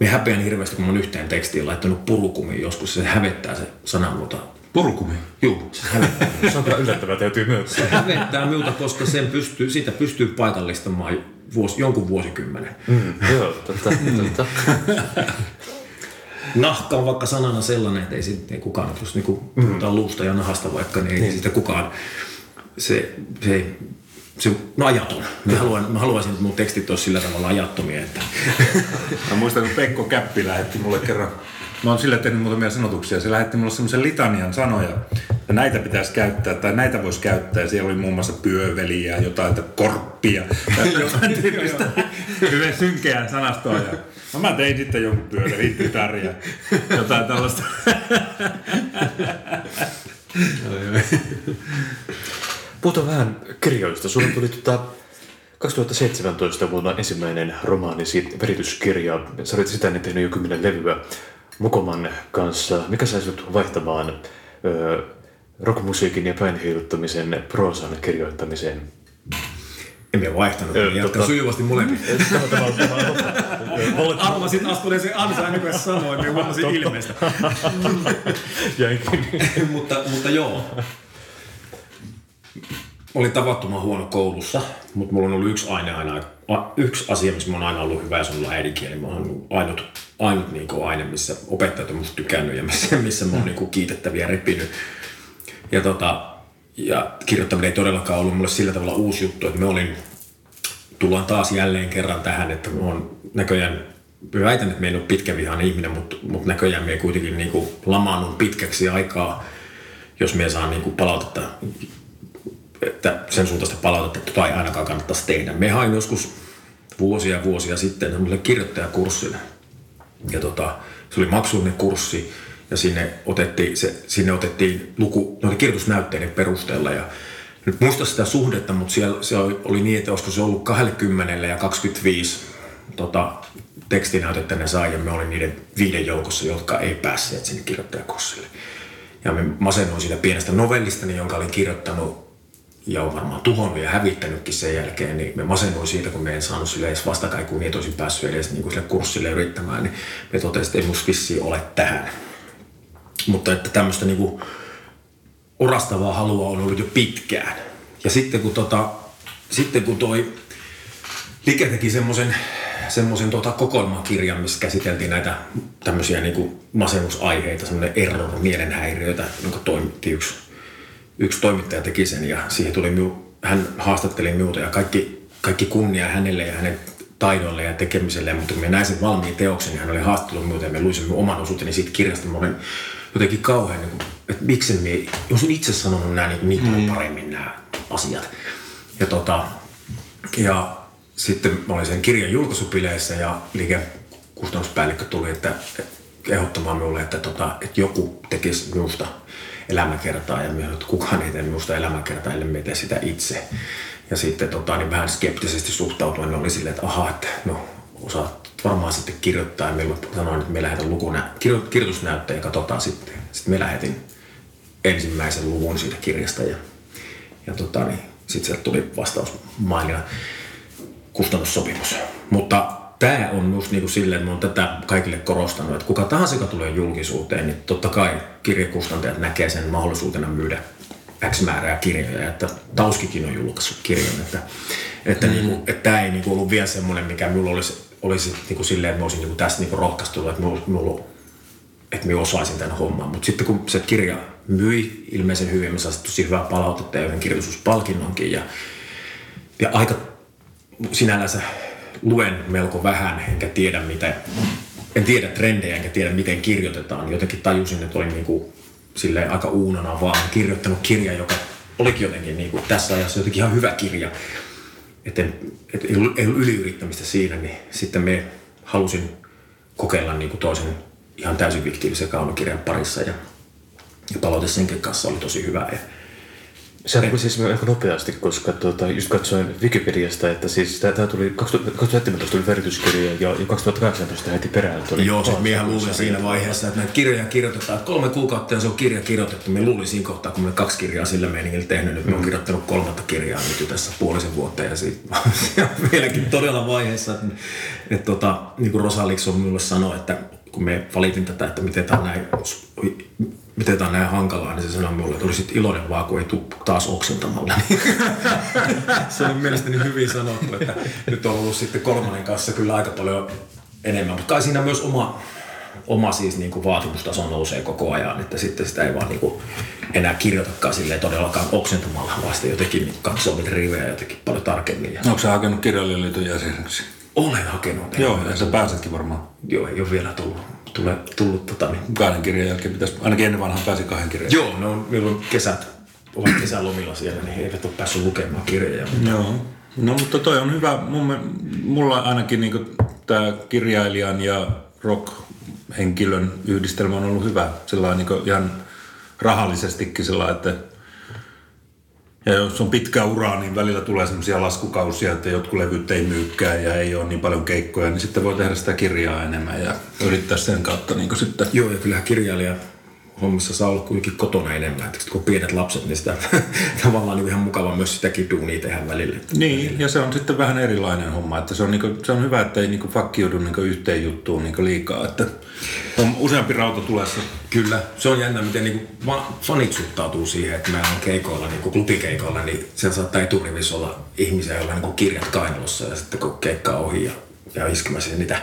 me häpeän hirveästi, kun mä oon yhteen tekstiin laittanut purukumiin joskus. Se hävettää se sanamuoto
Purkumi?
Joo,
se on kyllä yllättävää, täytyy myöntää.
Se hävettää minulta, koska sen pystyy, siitä pystyy paikallistamaan vuosi, jonkun vuosikymmenen.
Mm, joo, totta, totta.
Nahka on vaikka sanana sellainen, että ei, siitä, ei kukaan, jos niin mm. luusta ja nahasta vaikka, niin ei niin. siitä kukaan, se, se se no ajaton. Mä, haluan, mä haluaisin, että mun tekstit olisi sillä tavalla ajattomia. Että...
Mä muistan, kun Pekko Käppi lähetti mulle kerran Mä oon sille tehnyt muutamia sanotuksia. Se lähetti mulle semmoisen litanian sanoja, että näitä pitäisi käyttää tai näitä voisi käyttää. Siellä oli muun muassa pyöveliä, jotain että korppia tai jotain tyyppistä hyvin synkeää sanastoa. Ja no mä tein sitten jonkun pyöveli tytäriä, jotain tällaista.
Puhutaan vähän kirjoista. Sulla tuli tuota 2017 vuonna ensimmäinen romaanisi verityskirja. Sä olit sitä ennen tehnyt jo kymmenen levyä. Mokoman kanssa. Mikä sai sinut vaihtamaan ö, rockmusiikin ja päinheiluttamisen proosan kirjoittamiseen?
Emme vaihtanut, öö, jatkan tota... sujuvasti molemmin. Arvasin astuneeseen ansa ennen kuin sanoin, niin huomasin ilmeistä. Mutta, mutta joo. Olin tavattoman huono koulussa, mutta mulla on ollut yksi aine aina, yksi asia, missä mä oon aina ollut hyvä, ja se on ollut äidinkieli. Mä oon ainut ainut niin aine, missä opettajat on musta tykännyt ja missä, missä mä oon niin kiitettäviä repinyt. Ja, tota, ja kirjoittaminen ei todellakaan ollut mulle sillä tavalla uusi juttu, että me olin, tullaan taas jälleen kerran tähän, että mä oon näköjään väitän, että me ei ole pitkävihainen ihminen, mutta, mutta näköjään me ei kuitenkin niin kuin lamaannut pitkäksi aikaa, jos me saa niin palautetta, että sen suuntaista palautetta, että tota ei ainakaan kannattaisi tehdä. Me hain joskus vuosia vuosia sitten semmoiselle kirjoittajakurssille, ja tota, se oli maksullinen kurssi ja sinne otettiin, se, sinne otettiin luku noiden kirjoitusnäytteiden perusteella ja nyt muista sitä suhdetta, mutta siellä se oli niin, että olisiko se ollut 20 ja 25 tota, tekstinäytettä ne sai ja me olin niiden viiden joukossa, jotka ei päässeet sinne kirjoittajakurssille. Ja me masennuin siitä pienestä novellista, jonka olin kirjoittanut ja on varmaan tuhonnut ja hävittänytkin sen jälkeen, niin me masennuin siitä, kun me en saanut sille edes vastakaikuun, niin et olisi päässyt edes niin kuin sille kurssille yrittämään, niin me totesin, että ei musta vissiin ole tähän. Mutta että tämmöistä niin kuin orastavaa halua on ollut jo pitkään. Ja sitten kun, tota, sitten kun toi Like teki semmoisen semmoisen tota kokoelmakirjan, missä käsiteltiin näitä tämmöisiä niin masennusaiheita, semmoinen error, mielenhäiriöitä, jonka toimitti yksi, yksi toimittaja teki sen ja siihen tuli miu, hän haastatteli minulta ja kaikki, kaikki kunnia hänelle ja hänen taidolle ja tekemiselle, mutta kun me näin sen valmiin teoksen, niin hän oli haastattelut minulta ja me luisin minun oman osuuteni siitä kirjasta. Mä olin jotenkin kauhean, niin kuin, että miksi me, jos on itse sanonut nämä niin, niin mm. paremmin nämä asiat. Ja, tota, ja sitten mä olin sen kirjan julkaisupileissä ja liikekustannuspäällikkö tuli, että, ehdottamaan minulle, että, tota, että joku tekisi minusta elämäkertaa ja minä että kukaan ei tee minusta elämäkertaa, ellei me sitä itse. Ja sitten tota, niin vähän skeptisesti suhtautuen niin oli silleen, että aha, että no osaat varmaan sitten kirjoittaa. Ja meillä sanoin, että me lähdetään lukuna, kirjoitusnäytteen ja katsotaan sitten. Sitten me lähetin ensimmäisen luvun siitä kirjasta ja, ja tota, niin, sitten sieltä tuli vastaus mainina kustannussopimus. Mutta tämä on just niin kuin silleen, että mä tätä kaikille korostanut, että kuka tahansa, joka tulee julkisuuteen, niin totta kai kirjakustantajat näkee sen mahdollisuutena myydä X määrää kirjoja, että Tauskikin on julkaissut kirjan, että, että, mm. niin kuin, että tämä ei niin kuin ollut vielä semmoinen, mikä minulla olisi, olisi niin kuin silleen, että mä olisin niin kuin tästä niin kuin rohkaistunut, että minulla, minulla, että minä osaisin tämän homman. Mutta sitten kun se kirja myi ilmeisen hyvin, mä saisin tosi hyvää palautetta ja yhden kirjallisuuspalkinnonkin ja, ja aika sinällänsä luen melko vähän, enkä tiedä mitä, en tiedä trendejä, enkä tiedä miten kirjoitetaan. Jotenkin tajusin, että olin niin kuin, silleen aika uunana vaan kirjoittanut kirja, joka olikin jotenkin niin kuin tässä ajassa jotenkin ihan hyvä kirja. Että et ei, ollut, ei ollut yliyrittämistä siinä, niin sitten me halusin kokeilla niin kuin toisen ihan täysin fiktiivisen kaunokirjan parissa ja, ja palaute senkin kanssa oli tosi hyvä. Ja,
se on siis aika nopeasti, koska tuota, just katsoin Wikipediasta, että siis tämä tuli 2017 tuli värityskirja ja, 2018 heti perään tuli.
Joo, se miehän luuli siinä vaiheessa, että näitä kirjoja kirjoitetaan. Että kolme kuukautta ja se on kirja kirjoitettu. Me luulin siinä kohtaa, kun me kaksi kirjaa sillä meiningillä tehnyt. Nyt mm. me on kirjoittanut kolmatta kirjaa nyt jo tässä puolisen vuotta ja siitä vieläkin todella vaiheessa. Että, että, että tota, niin kuin Rosa Liksom minulle sanoi, että kun me valitin tätä, että miten tämä on näin, miten tämä on näin hankalaa, niin se sanoi minulle, että olisit iloinen vaan, kun ei tule taas oksentamalla. se on mielestäni hyvin sanottu, että nyt on ollut sitten kolmannen kanssa kyllä aika paljon enemmän, mutta kai siinä myös oma, oma siis niin kuin vaatimustaso nousee koko ajan, että sitten sitä ei vaan niin kuin enää kirjoitakaan silleen todellakaan oksentamalla, vaan sitten jotenkin niin katsoo niitä rivejä jotenkin paljon tarkemmin.
Onko sä hakenut kirjalliliiton jäseneksi?
Olen hakenut.
Joo, ja sä pääsetkin varmaan.
Joo, ei ole vielä tullut, tule, tullut tota, niin.
Kahden kirjan jälkeen pitäisi, ainakin ennen vanhaan pääsi kahden kirjan.
Joo, no milloin kesät, ovat kesälomilla siellä, niin he eivät ole päässyt lukemaan kirjoja.
Mutta... Joo. No mutta toi on hyvä. Mun, mulla ainakin niin tämä kirjailijan ja rock-henkilön yhdistelmä on ollut hyvä. Sillä niin ihan rahallisestikin sillä että ja jos on pitkä ura, niin välillä tulee semmoisia laskukausia, että jotkut levyt ei myykään ja ei ole niin paljon keikkoja, niin sitten voi tehdä sitä kirjaa enemmän ja yrittää sen kautta niin sitten.
Joo, ja kyllähän kirjailija hommissa saa olla kuitenkin kotona enemmän. Että kun pienet lapset, niin sitä tavallaan niin ihan mukava myös sitäkin duunia tehdä välillä.
Niin, välillä. ja se on sitten vähän erilainen homma. Että se, on niinku, se on hyvä, että ei niinku fakkiudu niinku yhteen juttuun niinku liikaa. Että on useampi rauta tulessa.
Kyllä, se on jännä, miten niinku fanit suhtautuu siihen, että meillä on keikoilla, niinku klubikeikoilla, niin siellä saattaa eturivissä olla ihmisiä, joilla on niinku kirjat kainalossa ja sitten kun keikka on ohi ja, ja iskemässä niitä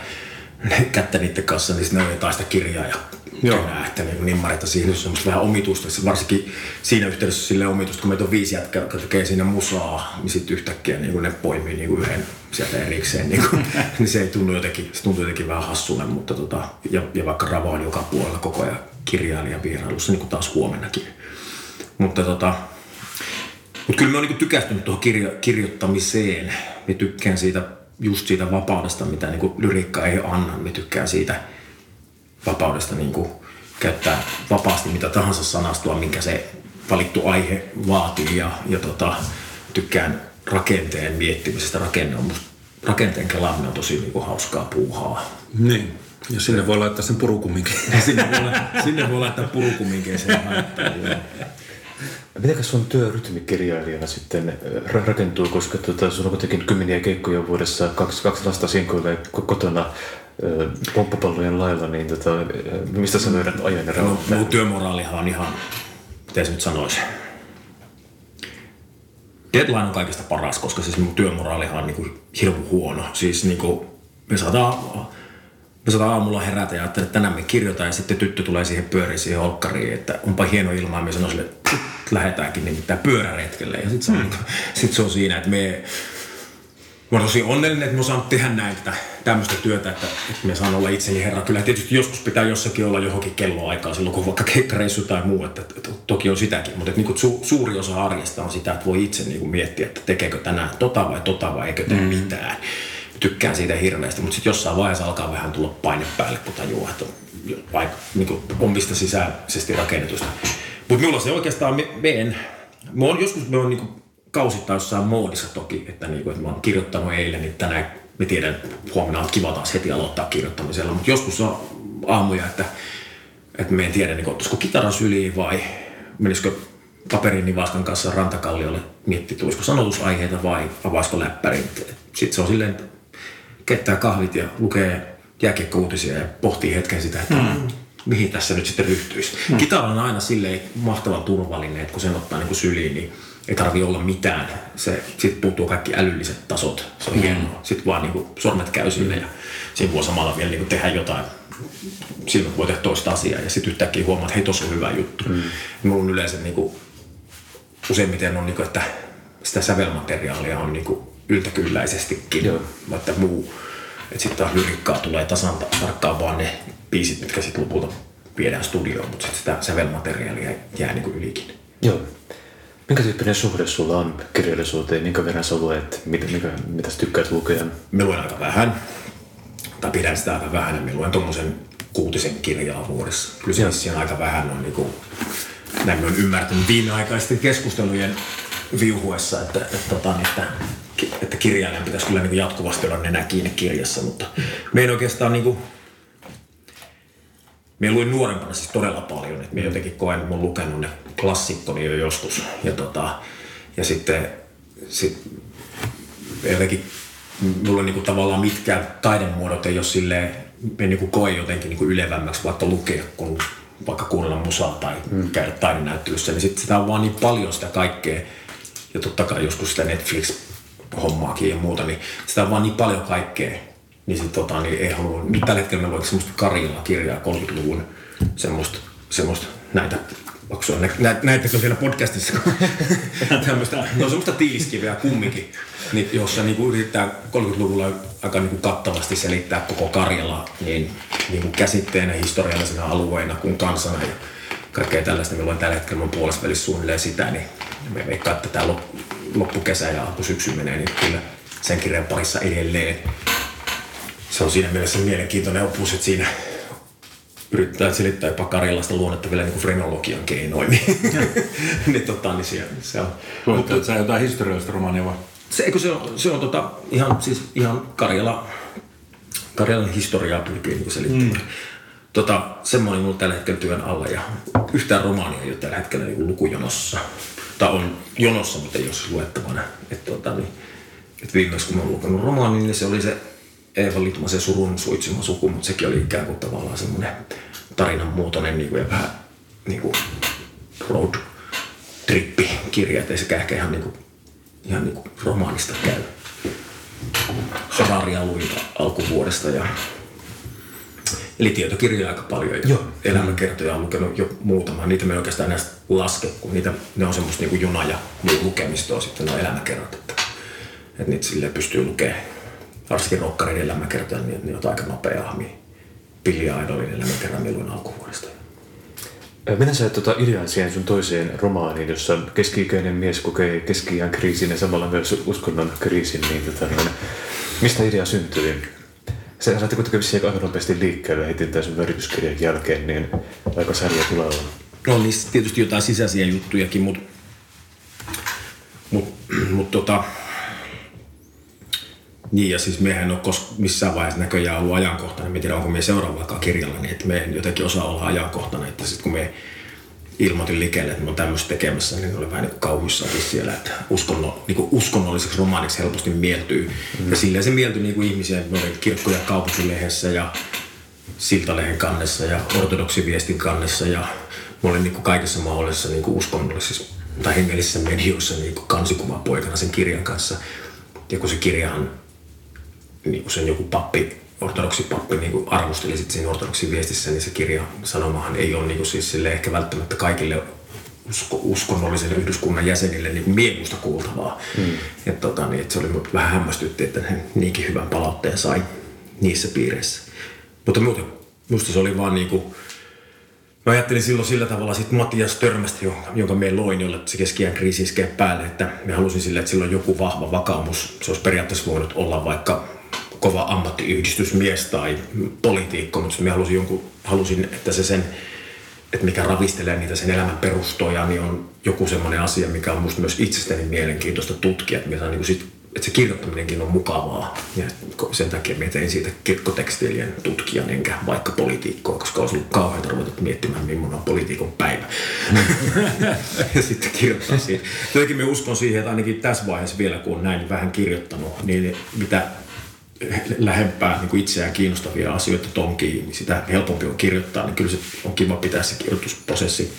kättä niiden kanssa, niin ne on jotain sitä kirjaa ja Joo. että niin nimmareita siihen, on semmoista vähän omituista. Varsinkin siinä yhteydessä sille omituista, kun meitä on viisi jätkää, jotka tekee siinä musaa, niin sitten yhtäkkiä niin ne poimii niin kuin yhden sieltä erikseen. Niin, kuin, niin se ei tunnu jotenkin, se tuntuu jotenkin vähän hassulle, mutta tota, ja, ja vaikka Ravo on joka puolella koko ajan kirjailijan vierailussa, niin kuin taas huomennakin. Mutta tota, mutta kyllä mä oon niin tykästynyt tuohon kirjo, kirjoittamiseen. Mä tykkään siitä, just siitä vapaudesta, mitä niin lyriikka ei anna. Mä tykkään siitä vapaudesta niin kuin käyttää vapaasti mitä tahansa sanastua, minkä se valittu aihe vaatii ja, ja tota, tykkään rakenteen miettimisestä. Rakenne on rakenteen kelaaminen on tosi niin kuin, hauskaa puuhaa.
Niin. Ja sinne voi laittaa sen purukuminkin.
sinne, voi, sinne voi laittaa purukuminkin sen
Miten sun työrytmi kirjailijana sitten äh, rakentuu, koska tuota, sun on kuitenkin kymmeniä keikkoja vuodessa, kaksi, kaksi lasta sinkoilee kotona, pomppapallojen lailla, niin tota, mistä sä löydät ajan ja
no, Mun työmoraalihan on ihan miten se nyt sanoisi, deadline on kaikista paras, koska siis mun työmoraalihan on niinku hirveän huono. Siis niinku, me saadaan, me saadaan aamulla herätä ja ajattelin, että tänään me kirjoitaan ja sitten tyttö tulee siihen pyöriin siihen olkkariin, että onpa hieno ilma ja me sanoo sille, että lähdetäänkin nimittäin pyöräretkelle. Ja sitten se, on, sit se on siinä, että me Mä olen tosi onnellinen, että mä saan tehdä näin tätä, tämmöistä työtä, että, että mä saan olla itseni herra. Kyllä tietysti joskus pitää jossakin olla johonkin kelloaikaa silloin, kun vaikka keikkareissu tai muu, että, toki on sitäkin, mutta että niin su, suuri osa arjesta on sitä, että voi itse niin kuin miettiä, että tekeekö tänään tota vai tota vai eikö tee mm. mitään. Tykkään siitä hirveästi, mutta sitten jossain vaiheessa alkaa vähän tulla paine päälle, kun tajuaa, että on vaikka niin kuin omista sisäisesti rakennetusta. Mutta minulla se oikeastaan, me, en, mä oon joskus, me on niin kuin kausittain jossain moodissa toki, että, niin kuin, että mä oon kirjoittanut eilen, niin tänään me tiedän, huomenna on kiva taas heti aloittaa kirjoittamisella, mutta joskus on aamuja, että, että me en tiedä, niin ottaisiko kitaran syliin vai menisikö paperin nivaskan kanssa rantakalliolle miettiä, tulisiko sanotusaiheita vai avaisiko läppärin. Sitten se on silleen, että keittää kahvit ja lukee jääkiekkouutisia ja pohtii hetken sitä, että mm. mihin tässä nyt sitten ryhtyisi. Mm. Kitara on aina silleen mahtavan turvallinen, että kun sen ottaa niin kuin syliin, niin ei tarvi olla mitään. Se, sitten puuttuu kaikki älylliset tasot. Se on mm. hienoa. Sitten vaan niin kuin, sormet käy sinne ja siinä voi samalla vielä niin kuin, tehdä jotain. Silmät voi tehdä toista asiaa ja sitten yhtäkkiä huomaa, että hei, on hyvä juttu. Mm. Mulla on yleensä niin kuin, useimmiten on, niin kuin, että sitä sävelmateriaalia on niin kuin, yltäkylläisestikin. Joo. Että muu. Että sitten taas lyrikkaa tulee tasan tarkkaan vaan ne biisit, mitkä sitten lopulta viedään studioon, mutta sitten sitä sävelmateriaalia jää niin kuin ylikin.
Joo. Minkä tyyppinen suhde sulla on kirjallisuuteen? Minkä verran sä luet? Mitä, mikä, mitä sä tykkäät lukea?
Mä luen aika vähän. Tai pidän sitä aika vähän. Mä luen tuommoisen kuutisen kirjaa vuodessa. Kyllä se on aika vähän on niinku, näin mä oon ymmärtänyt viimeaikaisten keskustelujen viuhuessa, että, että, että, että, että kirjailijan pitäisi kyllä niin jatkuvasti olla nenä kiinni kirjassa, mutta me ei oikeastaan niin kuin, me luin nuorempana siis todella paljon, että me jotenkin koen, että mä oon lukenut ne klassikkoni jo joskus. Ja, tota, ja sitten sit, jotenkin mulla niinku tavallaan mitkään taidemuodot ei ole silleen, me niinku koe jotenkin niinku ylevämmäksi vaikka lukea kuin vaikka kuunnella musaa tai mm. käydä taidenäyttelyssä, niin sit sitä on vaan niin paljon sitä kaikkea. Ja totta kai joskus sitä Netflix-hommaakin ja muuta, niin sitä on vaan niin paljon kaikkea, niin sit tota, niin ei halua, nyt tällä hetkellä meillä on semmoista Karjala kirjaa 30-luvun, semmoista, semmoista näitä Onko nä, näettekö siellä podcastissa tämmöistä, no semmoista tiiliskiveä kumminkin, niin, jossa niinku yrittää 30-luvulla aika niinku kattavasti selittää koko Karjala niin, niinku käsitteenä, historiallisena alueena kuin kansana ja kaikkea tällaista. Me tällä hetkellä mun puolesta välissä suunnilleen sitä, niin me veikkaan, että tämä loppukesä ja alkusyksy menee, niin kyllä sen kirjan parissa edelleen se on siinä mielessä mielenkiintoinen opus, että siinä yrittää selittää jopa Karjalasta luonnetta vielä niin kuin frenologian keinoin. Niin, niin, tota, niin se, se on.
Mutta sä jotain historiallista romaania vai?
Se, se on, se on tota, ihan, siis ihan Karjala, Karjalan historiaa pyrkii niin selittämään. Mm. Tota, semmoinen mulla tällä hetkellä työn alla ja yhtään romaania ei ole tällä hetkellä niin lukujonossa. Tai on jonossa, mutta ei ole siis luettavana. Et, tota, niin, et viimeksi kun mä oon lukenut romaanin, niin se oli se Eeva Litmasen surun suitsima suku, mutta sekin oli ikään kuin tavallaan semmoinen tarinan muotoinen niin kuin, ja vähän niin kuin road trippi kirja, ettei se ehkä ihan, niin kuin, ihan niin kuin romaanista käy. Hararia luin alkuvuodesta ja Eli tietokirjoja aika paljon ja Joo. elämänkertoja on lukenut jo muutama. Niitä me oikeastaan näistä laske, kun niitä, ne on semmoista niin juna- ja lukemistoa sitten ne elämäkerrat. Että, että niitä silleen pystyy lukemaan varsinkin rokkarin elämäkertoja, niin ne on aika nopeammin. Billy Idolin elämäkerran milloin alkuvuodesta.
Mennään sä tuota idean siihen sun toiseen romaaniin, jossa keski-ikäinen mies kokee keski kriisin ja samalla myös uskonnon kriisin, niin tota, niin, mistä idea syntyi? Se saatte kuitenkin vissiin aika nopeasti liikkeelle heti tämän sun värityskirjan jälkeen, niin aika sarja tulella.
No niissä tietysti jotain sisäisiä juttujakin, mutta mut, mut, tota, niin, ja siis mehän ole kos- missään vaiheessa näköjään ollut ajankohtainen. En tiedä, onko me seuraavallakaan kirjalla, niin että me en jotenkin osaa olla ajankohtainen. Että sitten kun me ilmoitin liikkeelle, että mä oon tämmöistä tekemässä, niin oli vähän niin kauhuissakin siellä, että uskonno, niin uskonnolliseksi romaaniksi helposti mieltyy. Mm. Ja silleen se mieltyi niin kuin ihmisiä, me oli kirkko- ja kaupunkilehdessä ja Siltalehen kannessa ja ortodoksiviestin kannessa ja mä olin niin kuin kaikessa mahdollisessa niin kuin uskonnollisissa tai hengellisissä medioissa niin kuin kansikuvapoikana sen kirjan kanssa. Ja kun se kirjahan, niin kuin sen joku pappi, ortodoksi pappi niin kuin arvosteli sit siinä ortodoksi viestissä, niin se kirja sanomahan ei ole niin kuin siis sille ehkä välttämättä kaikille usko, uskonnollisen yhdyskunnan jäsenille niin mieluista kuultavaa. Mm. Et tota, niin, et se oli vähän hämmästytti, että ne niinkin hyvän palautteen sai niissä piireissä. Mutta muuten, musta se oli vaan niinku, Mä ajattelin silloin sillä tavalla sit Matias Törmästä, jonka me loin, jolle se keskiään kriisi iskee päälle, että me halusin sille, että sillä on joku vahva vakaumus. Se olisi periaatteessa voinut olla vaikka kova ammattiyhdistysmies tai poliitikko, mutta mä halusin, jonkun, halusin että se sen, että mikä ravistelee niitä sen elämän perustoja, niin on joku semmoinen asia, mikä on musta myös itsestäni mielenkiintoista tutkia, että mitä niin sit että se kirjoittaminenkin on mukavaa. Ja sen takia mä tein siitä kirkkotekstiilien tutkijan enkä vaikka poliitikkoa, koska olisi ollut kauhean ruveta miettimään, millainen on poliitikon päivä. ja sitten kirjoittaa siitä. Jotenkin me uskon siihen, että ainakin tässä vaiheessa vielä, kun on näin vähän kirjoittanut, niin mitä lähempää niin kuin itseään kiinnostavia asioita tonkiin, niin sitä helpompi on kirjoittaa, niin kyllä se on kiva pitää se kirjoitusprosessi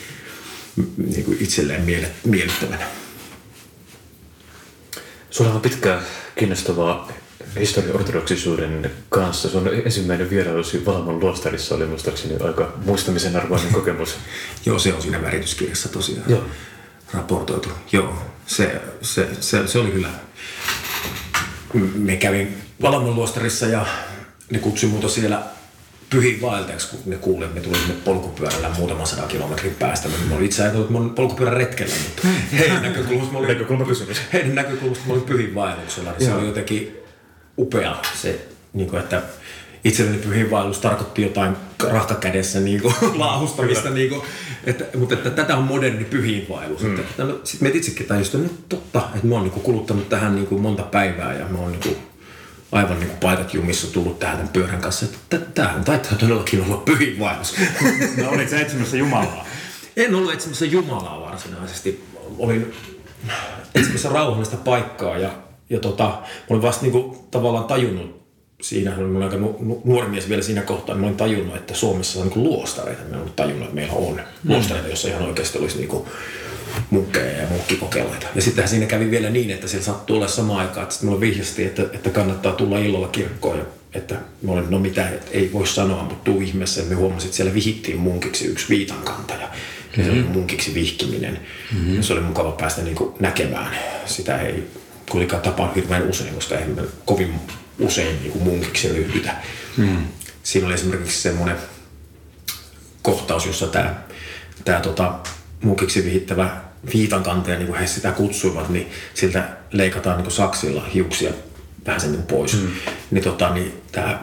niin kuin itselleen miellyttävänä.
Sulla on pitkää kiinnostavaa historia ortodoksisuuden kanssa. Sun ensimmäinen vierailusi Valmon luostarissa oli muistaakseni aika muistamisen arvoinen kokemus.
Joo, se on siinä värityskirjassa tosiaan
Joo.
raportoitu. Joo, se, se, se, se oli kyllä. Me kävin Valmon luostarissa ja ne kutsui muuta siellä pyhin vaeltajaksi, kun ne kuuli, että me tulimme polkupyörällä muutaman sadan kilometrin päästä. Mä olin itse ajatellut, että mä olin polkupyörän retkellä, mutta heidän näkökulmasta mä olin,
Näkökulma kysymys.
heidän näkökulmasta mä olin pyhin vaelluksella. Niin se oli jotenkin upea se, niin kuin, että itselleni pyhin vaellus tarkoitti jotain rahkakädessä niin kuin, laahustamista, niin kuin, että, mutta että tätä on moderni pyhin vaellus. Mm. Sitten me itsekin tajusin, että nyt totta, että mä oon niin kuin, kuluttanut tähän niin kuin, monta päivää ja mä oon niin kuin, aivan niin kuin paikat jumissa tullut tähän tämän pyörän kanssa, että tämähän taitaa todellakin olla pyhin vaellus.
No olit sä etsimässä Jumalaa?
En ollut etsimässä Jumalaa varsinaisesti. Olin etsimässä rauhallista paikkaa ja, ja tota, olin vasta niinku tavallaan tajunnut siinä, olin aika nu- nuori mies vielä siinä kohtaa, niin olin tajunnut, että Suomessa on niinku luostareita. Mä tajunnut, että meillä on luostareita, jossa ihan oikeasti olisi niinku munkkeja ja munkkikokeiluita. Ja sittenhän siinä kävi vielä niin, että siellä sattui olla sama aikaan, että sitten mulle vihjasti, että, että kannattaa tulla illalla kirkkoon. Ja, että mä olin, no mitä, että ei voi sanoa, mutta tuu ihmeessä. Ja me huomasin, että siellä vihittiin munkiksi yksi viitankantaja. Ja se oli munkiksi vihkiminen. Mm-hmm. Ja se oli mukava päästä niin kuin näkemään. Sitä ei kuitenkaan tapaa hirveän usein, koska eihän me kovin usein niin kuin munkiksi ryhdytä. Mm. Siinä oli esimerkiksi semmoinen kohtaus, jossa tämä, tämä tota, munkiksi vihittävä viitankantaja, niin kuin he sitä kutsuivat, niin siltä leikataan niin kuin saksilla hiuksia vähän sen pois. Mm. Niin, tota, niin tämä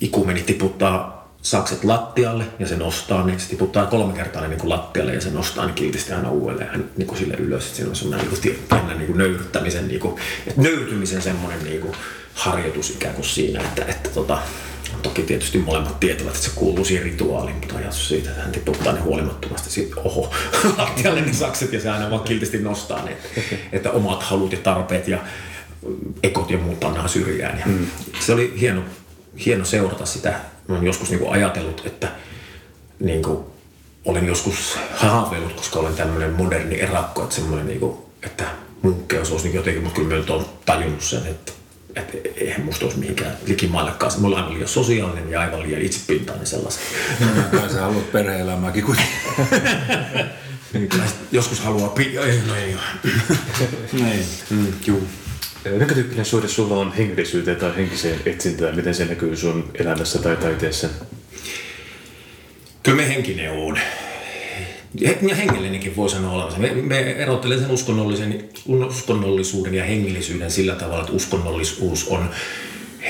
ikumeni tiputtaa sakset lattialle ja se nostaa, niin se tiputtaa kolme kertaa niin kuin lattialle ja se nostaa niin kiltisti aina uudelleen hän, niin kuin sille ylös. Että siinä on semmoinen niin kuin, niin kuin nöyryyttämisen, niin kuin, että nöyrtymisen semmoinen niin kuin harjoitus ikään kuin siinä, että, että tota, Toki tietysti molemmat tietävät, että se kuuluu siihen rituaaliin, mutta ajatus siitä, että hän tiputtaa ne huolimattomasti siitä, oho, lattialle ne sakset ja se aina vaan kiltisti nostaa ne, että, omat halut ja tarpeet ja ekot ja muut pannaan syrjään. Ja mm. Se oli hieno, hieno seurata sitä. Mä olen joskus niin kuin ajatellut, että niin kuin, olen joskus haaveillut, koska olen tämmöinen moderni erakko, että semmoinen, niin kuin, että munkkeus olisi niin jotenkin, mutta kyllä mä olen tajunnut sen, että että eihän musta olisi mihinkään likimaillekaan. Me ollaan aivan liian sosiaalinen ja aivan liian itsepintainen sellaisen.
Kai sä haluat perhe-elämääkin kuitenkin.
niin, joskus haluaa pi... Ei, no ei
Niin.
mm, juu.
Minkä tyyppinen suhde sulla on hengellisyyteen tai henkiseen etsintään? Miten se näkyy sun elämässä tai taiteessa?
Kyllä me henkinen on. Ja hengellinenkin voi sanoa olevansa. Me, me erottelen sen uskonnollisen, uskonnollisuuden ja hengellisyyden sillä tavalla, että uskonnollisuus on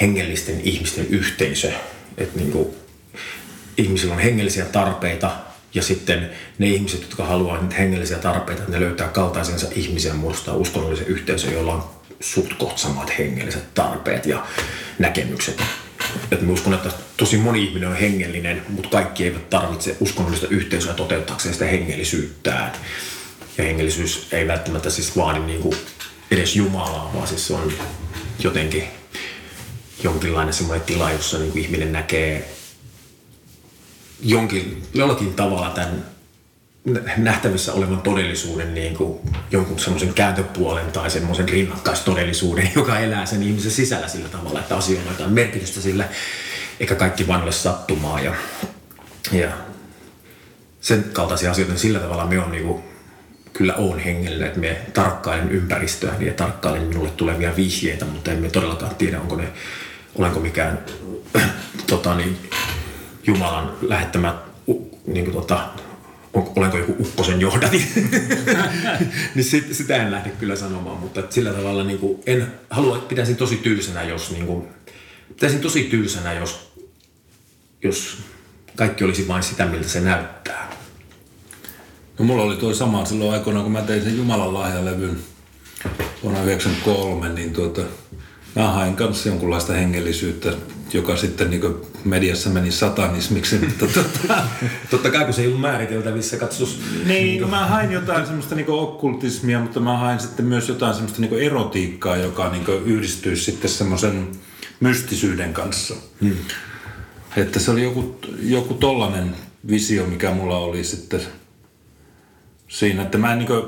hengellisten ihmisten yhteisö. Että niin kuin, ihmisillä on hengellisiä tarpeita ja sitten ne ihmiset, jotka haluaa niitä hengellisiä tarpeita, ne löytää kaltaisensa ihmisiä muodostaa uskonnollisen yhteisön, jolla on suht samat hengelliset tarpeet ja näkemykset. Että mä uskon, että tosi moni ihminen on hengellinen, mutta kaikki eivät tarvitse uskonnollista yhteisöä toteuttaakseen sitä hengellisyyttään. Ja hengellisyys ei välttämättä siis vaadi kuin edes Jumalaa, vaan siis on jotenkin jonkinlainen semmoinen tila, jossa niin kuin ihminen näkee jonkin, jollakin tavalla tämän nähtävissä olevan todellisuuden niin kuin jonkun semmoisen kääntöpuolen tai semmoisen rinnakkaistodellisuuden, joka elää sen ihmisen sisällä sillä tavalla, että asioilla on jotain merkitystä sille, eikä kaikki vain ole sattumaa. Ja, ja sen kaltaisia asioita, niin sillä tavalla me on niin kuin, kyllä on hengellinen, että me tarkkailen ympäristöä ja tarkkailen minulle tulevia vihjeitä, mutta emme todellakaan tiedä, onko ne, olenko mikään tota, niin, Jumalan lähettämä niin kuin, tota, on, olenko joku ukkosen johdati, niin sit, sitä en lähde kyllä sanomaan, mutta sillä tavalla niin kuin, en halua, pitäisin tosi tylsänä, jos niin kuin, pitäisin tosi tylsänä, jos, jos kaikki olisi vain sitä, miltä se näyttää.
No mulla oli toi sama silloin aikoinaan, kun mä tein sen Jumalan lahjalevyn vuonna 1993, niin tuota, mä hain kanssa jonkunlaista hengellisyyttä, joka sitten niin mediassa meni satanismiksi. Mutta tuota,
Totta kai, kun se ei ollut määriteltävissä, katsos.
niin, kun mä hain jotain semmoista niin okkultismia, mutta mä hain sitten myös jotain semmoista niin erotiikkaa, joka niin yhdistyisi sitten semmoisen mystisyyden kanssa. Hmm. Että se oli joku, joku tollanen visio, mikä mulla oli sitten siinä, että mä en, niin kuin,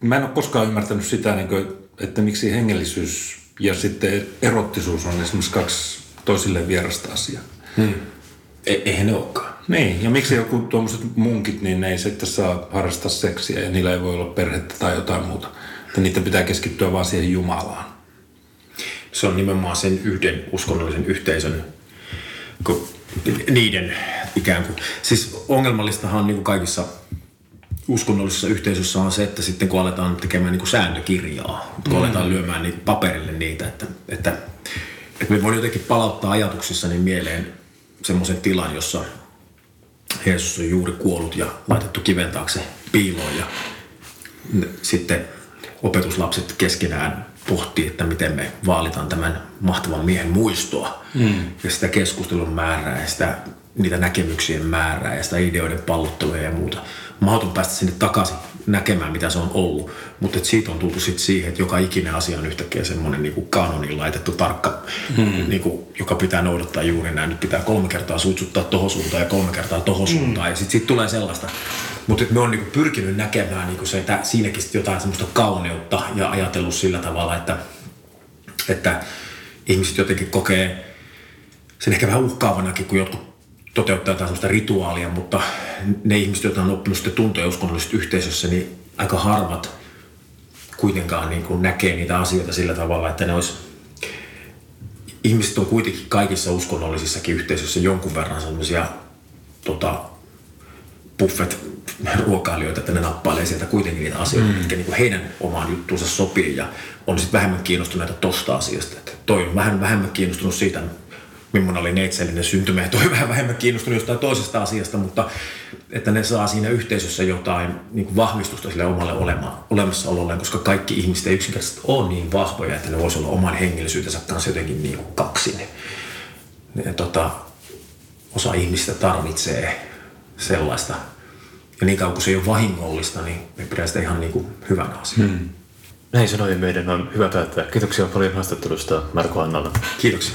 mä en ole koskaan ymmärtänyt sitä, niin kuin, että miksi hengellisyys ja sitten erottisuus on esimerkiksi kaksi toisille vierasta asiaa.
Hmm. E- eihän ne olekaan.
Niin, ja miksi joku tuommoiset munkit, niin ne ei sitten saa harrastaa seksiä ja niillä ei voi olla perhettä tai jotain muuta. Että niiden pitää keskittyä vaan siihen Jumalaan.
Se on nimenomaan sen yhden uskonnollisen yhteisön, kun niiden ikään kuin. Siis ongelmallistahan niin kuin kaikissa uskonnollisissa yhteisöissä on se, että sitten kun aletaan tekemään niin kuin sääntökirjaa, kun mm. aletaan lyömään niitä paperille niitä, että, että, että me voin jotenkin palauttaa ajatuksissani mieleen semmoisen tilan, jossa Jeesus on juuri kuollut ja laitettu kiven taakse piiloon ja sitten opetuslapset keskenään pohtii, että miten me vaalitaan tämän mahtavan miehen muistoa mm. ja sitä keskustelun määrää ja sitä, niitä näkemyksien määrää ja sitä ideoiden pallottelua ja muuta. Mahdoton päästä sinne takaisin näkemään, mitä se on ollut, mutta siitä on tultu sitten siihen, että joka ikinen asia on yhtäkkiä semmoinen niin kanonin laitettu tarkka, mm. niin kuin, joka pitää noudattaa juuri näin. Nyt pitää kolme kertaa suitsuttaa tohon suuntaan ja kolme kertaa tohon mm. suuntaan ja sitten sit tulee sellaista. Mutta me on niin pyrkinyt näkemään niin se, että siinäkin jotain semmoista kauneutta ja ajatellut sillä tavalla, että, että ihmiset jotenkin kokee sen ehkä vähän uhkaavanakin, kun jotkut toteuttaa jotain sellaista rituaalia, mutta ne ihmiset, joita on oppinut sitten tuntea uskonnollisessa yhteisössä, niin aika harvat kuitenkaan niin kuin näkee niitä asioita sillä tavalla, että ne olisi ihmiset on kuitenkin kaikissa uskonnollisissakin yhteisöissä jonkun verran sellaisia tota, buffet ruokailijoita, että ne nappailee sieltä kuitenkin niitä asioita, mm. mitkä niin heidän omaan juttuunsa sopii ja on sitten vähemmän kiinnostuneita tosta asiasta. Että toi on vähän vähemmän kiinnostunut siitä, millainen oli neitsellinen syntymä ja toi vähän vähemmän kiinnostunut jostain toisesta asiasta, mutta että ne saa siinä yhteisössä jotain niin kuin vahvistusta sille omalle olema, olemassaololleen, koska kaikki ihmiset ei yksinkertaisesti ole niin vahvoja, että ne voisi olla oman hengellisyytensä kanssa jotenkin niin kuin kaksin. Ja, tota, osa ihmistä tarvitsee sellaista. Ja niin kauan kuin se ei ole vahingollista, niin me pidämme sitä ihan niin kuin hyvänä asiana. Hmm.
Näin sanoen meidän on hyvä päättää. Kiitoksia paljon haastattelusta Marko Annalla.
Kiitoksia.